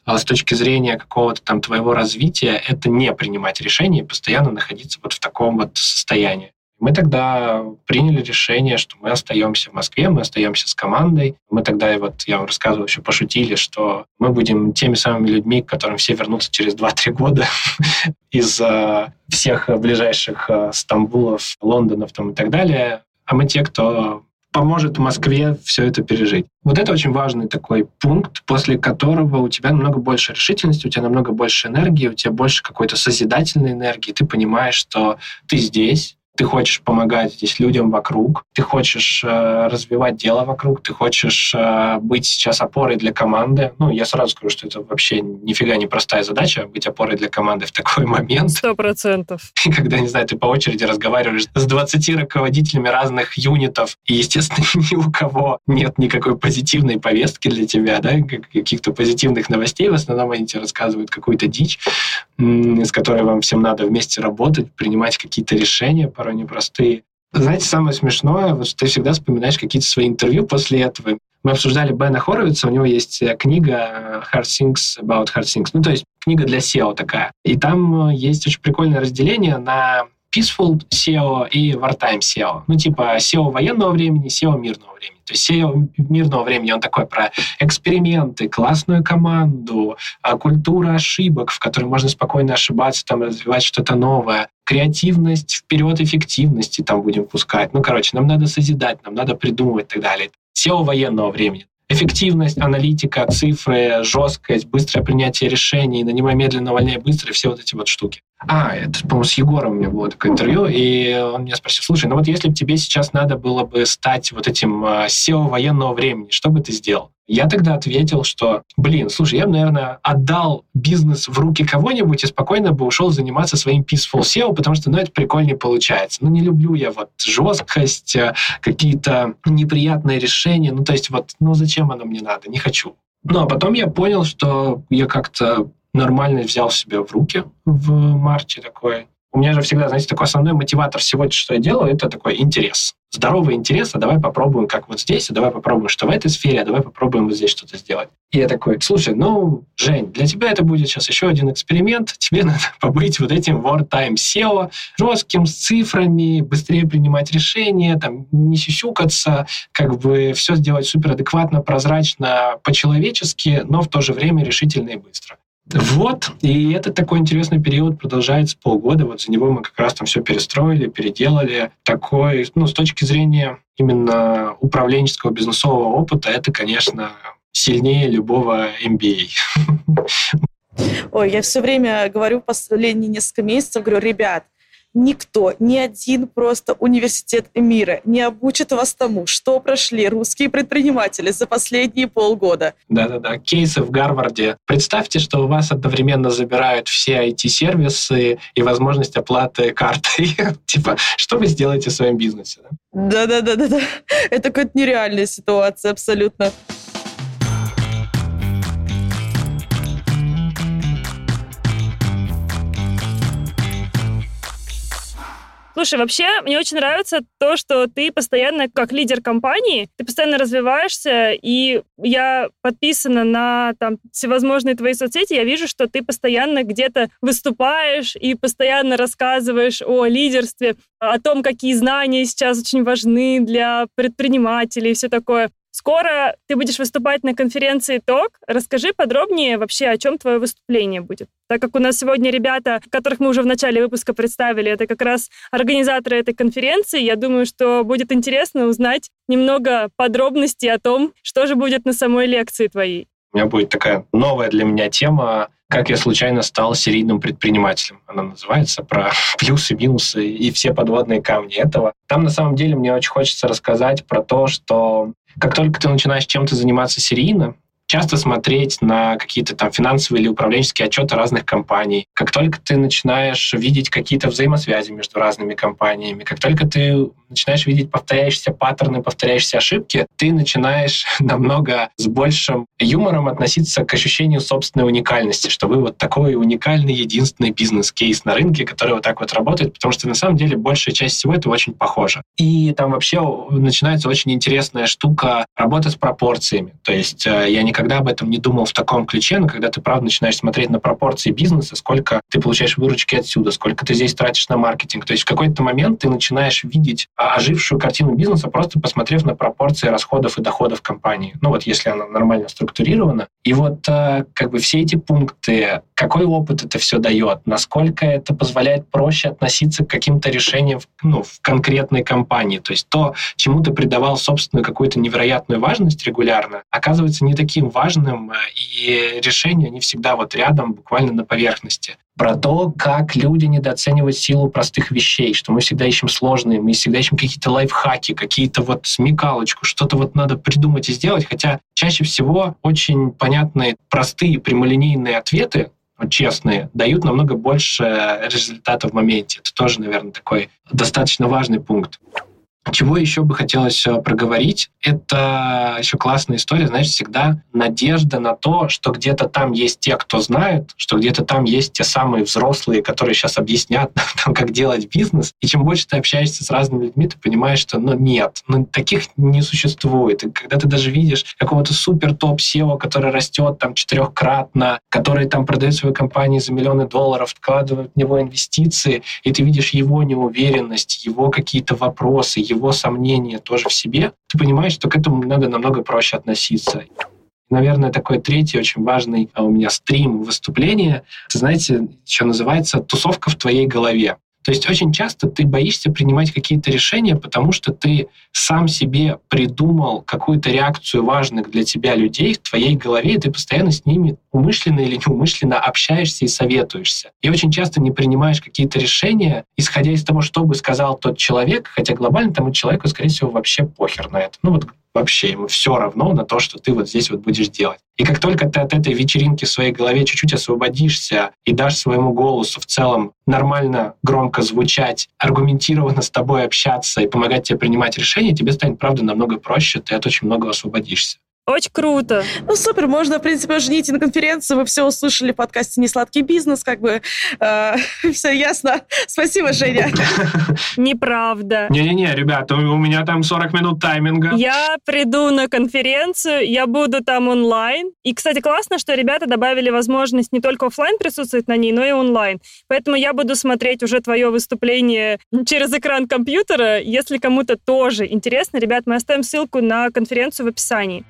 а с точки зрения какого-то там твоего развития, это не принимать решение и постоянно находиться вот в таком вот состоянии. Мы тогда приняли решение, что мы остаемся в Москве, мы остаемся с командой. Мы тогда, вот я вам рассказывал, еще пошутили, что мы будем теми самыми людьми, к которым все вернутся через 2-3 года из э, всех ближайших э, Стамбулов, Лондонов там, и так далее. А мы те, кто поможет Москве все это пережить. Вот это очень важный такой пункт, после которого у тебя намного больше решительности, у тебя намного больше энергии, у тебя больше какой-то созидательной энергии. Ты понимаешь, что ты здесь, ты хочешь помогать здесь людям вокруг, ты хочешь э, развивать дело вокруг, ты хочешь э, быть сейчас опорой для команды. Ну, я сразу скажу, что это вообще нифига не простая задача, быть опорой для команды в такой момент. Сто процентов. Когда, не знаю, ты по очереди разговариваешь с 20 руководителями разных юнитов, и, естественно, ни у кого нет никакой позитивной повестки для тебя, да, каких-то позитивных новостей. В основном они тебе рассказывают какую-то дичь, с которой вам всем надо вместе работать, принимать какие-то решения, порой непростые. Знаете, самое смешное, вот ты всегда вспоминаешь какие-то свои интервью после этого. Мы обсуждали Бена Хоровица, у него есть э, книга Hard Things About Hard Things, ну, то есть книга для SEO такая. И там э, есть очень прикольное разделение на peaceful SEO и wartime SEO. Ну, типа SEO военного времени, SEO мирного времени. То есть SEO мирного времени, он такой про эксперименты, классную команду, а, культуру ошибок, в которой можно спокойно ошибаться, там, развивать что-то новое, креативность, вперед эффективности там будем пускать. Ну, короче, нам надо созидать, нам надо придумывать и так далее. SEO военного времени. Эффективность, аналитика, цифры, жесткость, быстрое принятие решений, нанимай медленно, увольняй быстро, все вот эти вот штуки. А, это, по-моему, с Егором у меня было такое интервью, и он меня спросил, слушай, ну вот если бы тебе сейчас надо было бы стать вот этим а, SEO военного времени, что бы ты сделал? Я тогда ответил, что, блин, слушай, я бы, наверное, отдал бизнес в руки кого-нибудь и спокойно бы ушел заниматься своим peaceful SEO, потому что, ну, это прикольнее получается. Ну, не люблю я вот жесткость, э, какие-то неприятные решения. Ну, то есть вот, ну, зачем оно мне надо? Не хочу. Ну, а потом я понял, что я как-то нормально взял себя в руки в марте такой. У меня же всегда, знаете, такой основной мотиватор всего, что я делаю, это такой интерес. Здоровый интерес, а давай попробуем, как вот здесь, а давай попробуем, что в этой сфере, а давай попробуем вот здесь что-то сделать. И я такой, слушай, ну, Жень, для тебя это будет сейчас еще один эксперимент, тебе надо побыть вот этим wartime SEO, жестким, с цифрами, быстрее принимать решения, там, не сисюкаться, как бы все сделать супер адекватно, прозрачно, по-человечески, но в то же время решительно и быстро. Вот, и этот такой интересный период продолжается полгода. Вот за него мы как раз там все перестроили, переделали. Такой, ну, с точки зрения именно управленческого бизнесового опыта, это, конечно, сильнее любого MBA. Ой, я все время говорю последние несколько месяцев, говорю, ребят, никто, ни один просто университет мира не обучит вас тому, что прошли русские предприниматели за последние полгода. Да-да-да, кейсы в Гарварде. Представьте, что у вас одновременно забирают все IT-сервисы и возможность оплаты картой. типа, что вы сделаете в своем бизнесе? Да-да-да-да. Это какая-то нереальная ситуация абсолютно. Слушай, вообще, мне очень нравится то, что ты постоянно, как лидер компании, ты постоянно развиваешься, и я подписана на там всевозможные твои соцсети, я вижу, что ты постоянно где-то выступаешь и постоянно рассказываешь о лидерстве, о том, какие знания сейчас очень важны для предпринимателей и все такое. Скоро ты будешь выступать на конференции ТОК. Расскажи подробнее вообще, о чем твое выступление будет. Так как у нас сегодня ребята, которых мы уже в начале выпуска представили, это как раз организаторы этой конференции, я думаю, что будет интересно узнать немного подробностей о том, что же будет на самой лекции твоей. У меня будет такая новая для меня тема как я случайно стал серийным предпринимателем. Она называется про плюсы, минусы и все подводные камни этого. Там на самом деле мне очень хочется рассказать про то, что как только ты начинаешь чем-то заниматься серийно, часто смотреть на какие-то там финансовые или управленческие отчеты разных компаний. Как только ты начинаешь видеть какие-то взаимосвязи между разными компаниями, как только ты начинаешь видеть повторяющиеся паттерны, повторяющиеся ошибки, ты начинаешь намного с большим юмором относиться к ощущению собственной уникальности, что вы вот такой уникальный, единственный бизнес-кейс на рынке, который вот так вот работает, потому что на самом деле большая часть всего это очень похоже. И там вообще начинается очень интересная штука работа с пропорциями. То есть э, я никогда об этом не думал в таком ключе, но когда ты, правда, начинаешь смотреть на пропорции бизнеса, сколько ты получаешь выручки отсюда, сколько ты здесь тратишь на маркетинг, то есть в какой-то момент ты начинаешь видеть ожившую картину бизнеса, просто посмотрев на пропорции расходов и доходов компании. Ну вот если она нормально структурирована. И вот э, как бы все эти пункты, какой опыт это все дает, насколько это позволяет проще относиться к каким-то решениям ну, в конкретной компании. То есть то, чему ты придавал собственную какую-то невероятную важность регулярно, оказывается не таким важным, э, и решения, они всегда вот рядом, буквально на поверхности. Про то, как люди недооценивают силу простых вещей, что мы всегда ищем сложные, мы всегда ищем какие-то лайфхаки, какие-то вот смекалочку, что-то вот надо придумать и сделать, хотя чаще всего очень понятные, простые, прямолинейные ответы, честные, дают намного больше результата в моменте. Это тоже, наверное, такой достаточно важный пункт. Чего еще бы хотелось э, проговорить? Это еще классная история, знаешь, всегда надежда на то, что где-то там есть те, кто знают, что где-то там есть те самые взрослые, которые сейчас объяснят, там, как делать бизнес. И чем больше ты общаешься с разными людьми, ты понимаешь, что ну нет, ну, таких не существует. И когда ты даже видишь какого-то супер топ SEO, который растет там четырехкратно, который там продает свою компанию за миллионы долларов, вкладывает в него инвестиции, и ты видишь его неуверенность, его какие-то вопросы, его сомнения тоже в себе, ты понимаешь, что к этому надо намного проще относиться. Наверное, такой третий очень важный а, у меня стрим выступления, знаете, что называется «тусовка в твоей голове». То есть очень часто ты боишься принимать какие-то решения, потому что ты сам себе придумал какую-то реакцию важных для тебя людей в твоей голове, и ты постоянно с ними умышленно или неумышленно общаешься и советуешься. И очень часто не принимаешь какие-то решения, исходя из того, что бы сказал тот человек, хотя глобально тому человеку, скорее всего, вообще похер на это. Ну вот вообще ему все равно на то, что ты вот здесь вот будешь делать. И как только ты от этой вечеринки в своей голове чуть-чуть освободишься и дашь своему голосу в целом нормально, громко звучать, аргументированно с тобой общаться и помогать тебе принимать решения, тебе станет, правда, намного проще, ты от очень много освободишься. Очень круто. Ну, супер, можно, в принципе, женить на конференцию. Вы все услышали в подкасте «Несладкий бизнес», как бы э, все ясно. Спасибо, Женя. Неправда. Не-не-не, ребята, у меня там 40 минут тайминга. Я приду на конференцию, я буду там онлайн. И, кстати, классно, что ребята добавили возможность не только офлайн присутствовать на ней, но и онлайн. Поэтому я буду смотреть уже твое выступление через экран компьютера. Если кому-то тоже интересно, ребят, мы оставим ссылку на конференцию в описании.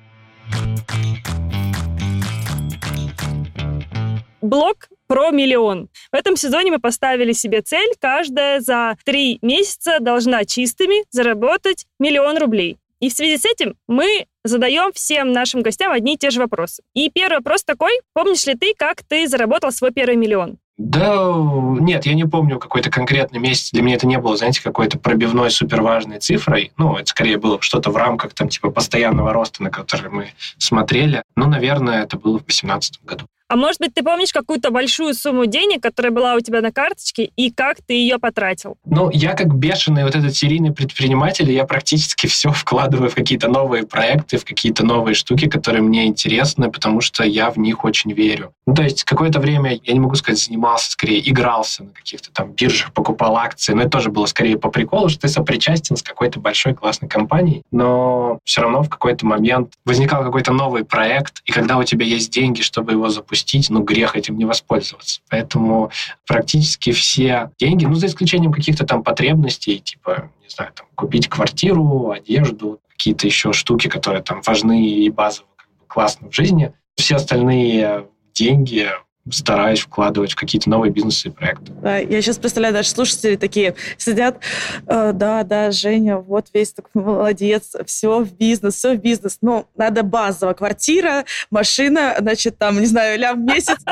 Блог про миллион. В этом сезоне мы поставили себе цель, каждая за три месяца должна чистыми заработать миллион рублей. И в связи с этим мы задаем всем нашим гостям одни и те же вопросы. И первый вопрос такой, помнишь ли ты, как ты заработал свой первый миллион? Да, нет, я не помню какой-то конкретный месяц. Для меня это не было, знаете, какой-то пробивной суперважной цифрой. Ну, это скорее было что-то в рамках там типа постоянного роста, на который мы смотрели. Ну, наверное, это было в 2018 году. А может быть, ты помнишь какую-то большую сумму денег, которая была у тебя на карточке, и как ты ее потратил? Ну, я как бешеный вот этот серийный предприниматель, я практически все вкладываю в какие-то новые проекты, в какие-то новые штуки, которые мне интересны, потому что я в них очень верю. Ну, то есть какое-то время, я не могу сказать, занимался, скорее игрался на каких-то там биржах, покупал акции, но это тоже было скорее по приколу, что ты сопричастен с какой-то большой классной компанией, но все равно в какой-то момент возникал какой-то новый проект, и когда у тебя есть деньги, чтобы его запустить, запустить, ну, грех этим не воспользоваться. Поэтому практически все деньги, ну, за исключением каких-то там потребностей, типа, не знаю, там, купить квартиру, одежду, какие-то еще штуки, которые там важны и базово как бы, классно в жизни, все остальные деньги стараюсь вкладывать в какие-то новые бизнесы и проекты. Да, я сейчас представляю, даже слушатели такие сидят, э, да, да, Женя, вот весь такой молодец, все в бизнес, все в бизнес. Ну, надо базово. Квартира, машина, значит, там, не знаю, лям в месяц.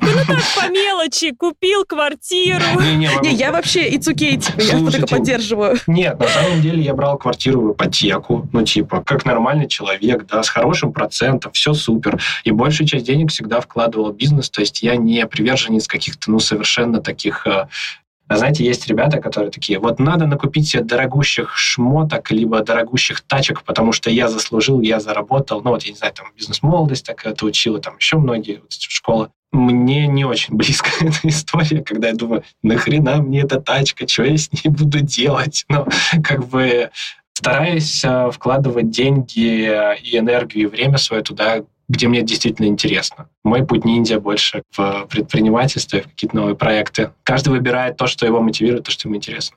Ну так, по мелочи, купил квартиру. Не, я вообще и цукей, типа, я только поддерживаю. Нет, на самом деле я брал квартиру в ипотеку, ну, типа, как нормальный человек, да, с хорошим процентом, все супер. И большую часть денег всегда вкладывал в бизнес, то есть я не приверженец каких-то, ну, совершенно таких э, знаете, есть ребята, которые такие, вот надо накупить себе дорогущих шмоток, либо дорогущих тачек, потому что я заслужил, я заработал. Ну, вот, я не знаю, там, бизнес-молодость так это учила, там еще многие вот, школы. Мне не очень близко эта история, когда я думаю, нахрена мне эта тачка, что я с ней буду делать? Ну, как бы стараюсь э, вкладывать деньги и энергию, и время свое туда, где мне действительно интересно. Мой путь ниндзя больше в предпринимательстве, в какие-то новые проекты. Каждый выбирает то, что его мотивирует, то, что ему интересно.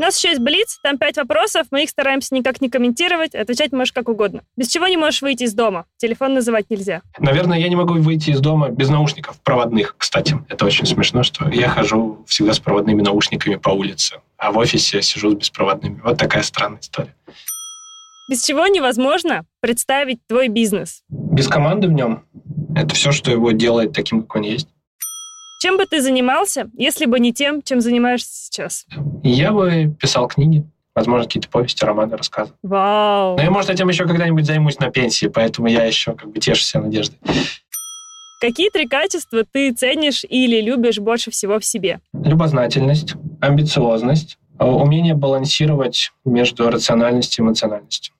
У нас еще есть Блиц, там пять вопросов, мы их стараемся никак не комментировать, отвечать можешь как угодно. Без чего не можешь выйти из дома? Телефон называть нельзя. Наверное, я не могу выйти из дома без наушников проводных, кстати. Это очень смешно, что я хожу всегда с проводными наушниками по улице, а в офисе сижу с беспроводными. Вот такая странная история. Без чего невозможно представить твой бизнес? Без команды в нем. Это все, что его делает таким, как он есть. Чем бы ты занимался, если бы не тем, чем занимаешься сейчас? Я бы писал книги, возможно, какие-то повести, романы, рассказы. Вау! Но я, может, этим еще когда-нибудь займусь на пенсии, поэтому я еще как бы тешу себя надеждой. Какие три качества ты ценишь или любишь больше всего в себе? Любознательность, амбициозность, умение балансировать между рациональностью и эмоциональностью.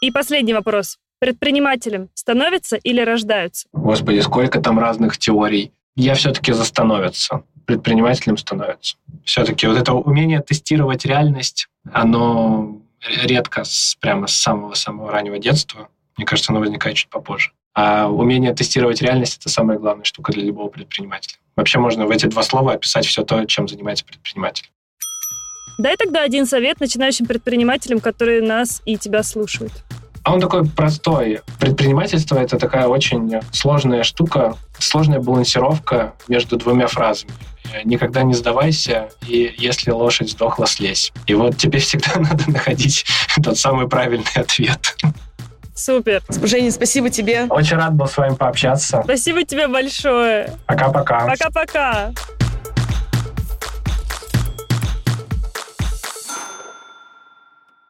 И последний вопрос. Предпринимателем становятся или рождаются? Господи, сколько там разных теорий я все-таки за становится, предпринимателем становится. Все-таки вот это умение тестировать реальность, оно редко с, прямо с самого-самого раннего детства. Мне кажется, оно возникает чуть попозже. А умение тестировать реальность – это самая главная штука для любого предпринимателя. Вообще можно в эти два слова описать все то, чем занимается предприниматель. Дай тогда один совет начинающим предпринимателям, которые нас и тебя слушают. А он такой простой. Предпринимательство — это такая очень сложная штука, сложная балансировка между двумя фразами. Никогда не сдавайся, и если лошадь сдохла, слезь. И вот тебе всегда надо находить тот самый правильный ответ. Супер. Женя, спасибо тебе. Очень рад был с вами пообщаться. Спасибо тебе большое. Пока-пока. Пока-пока.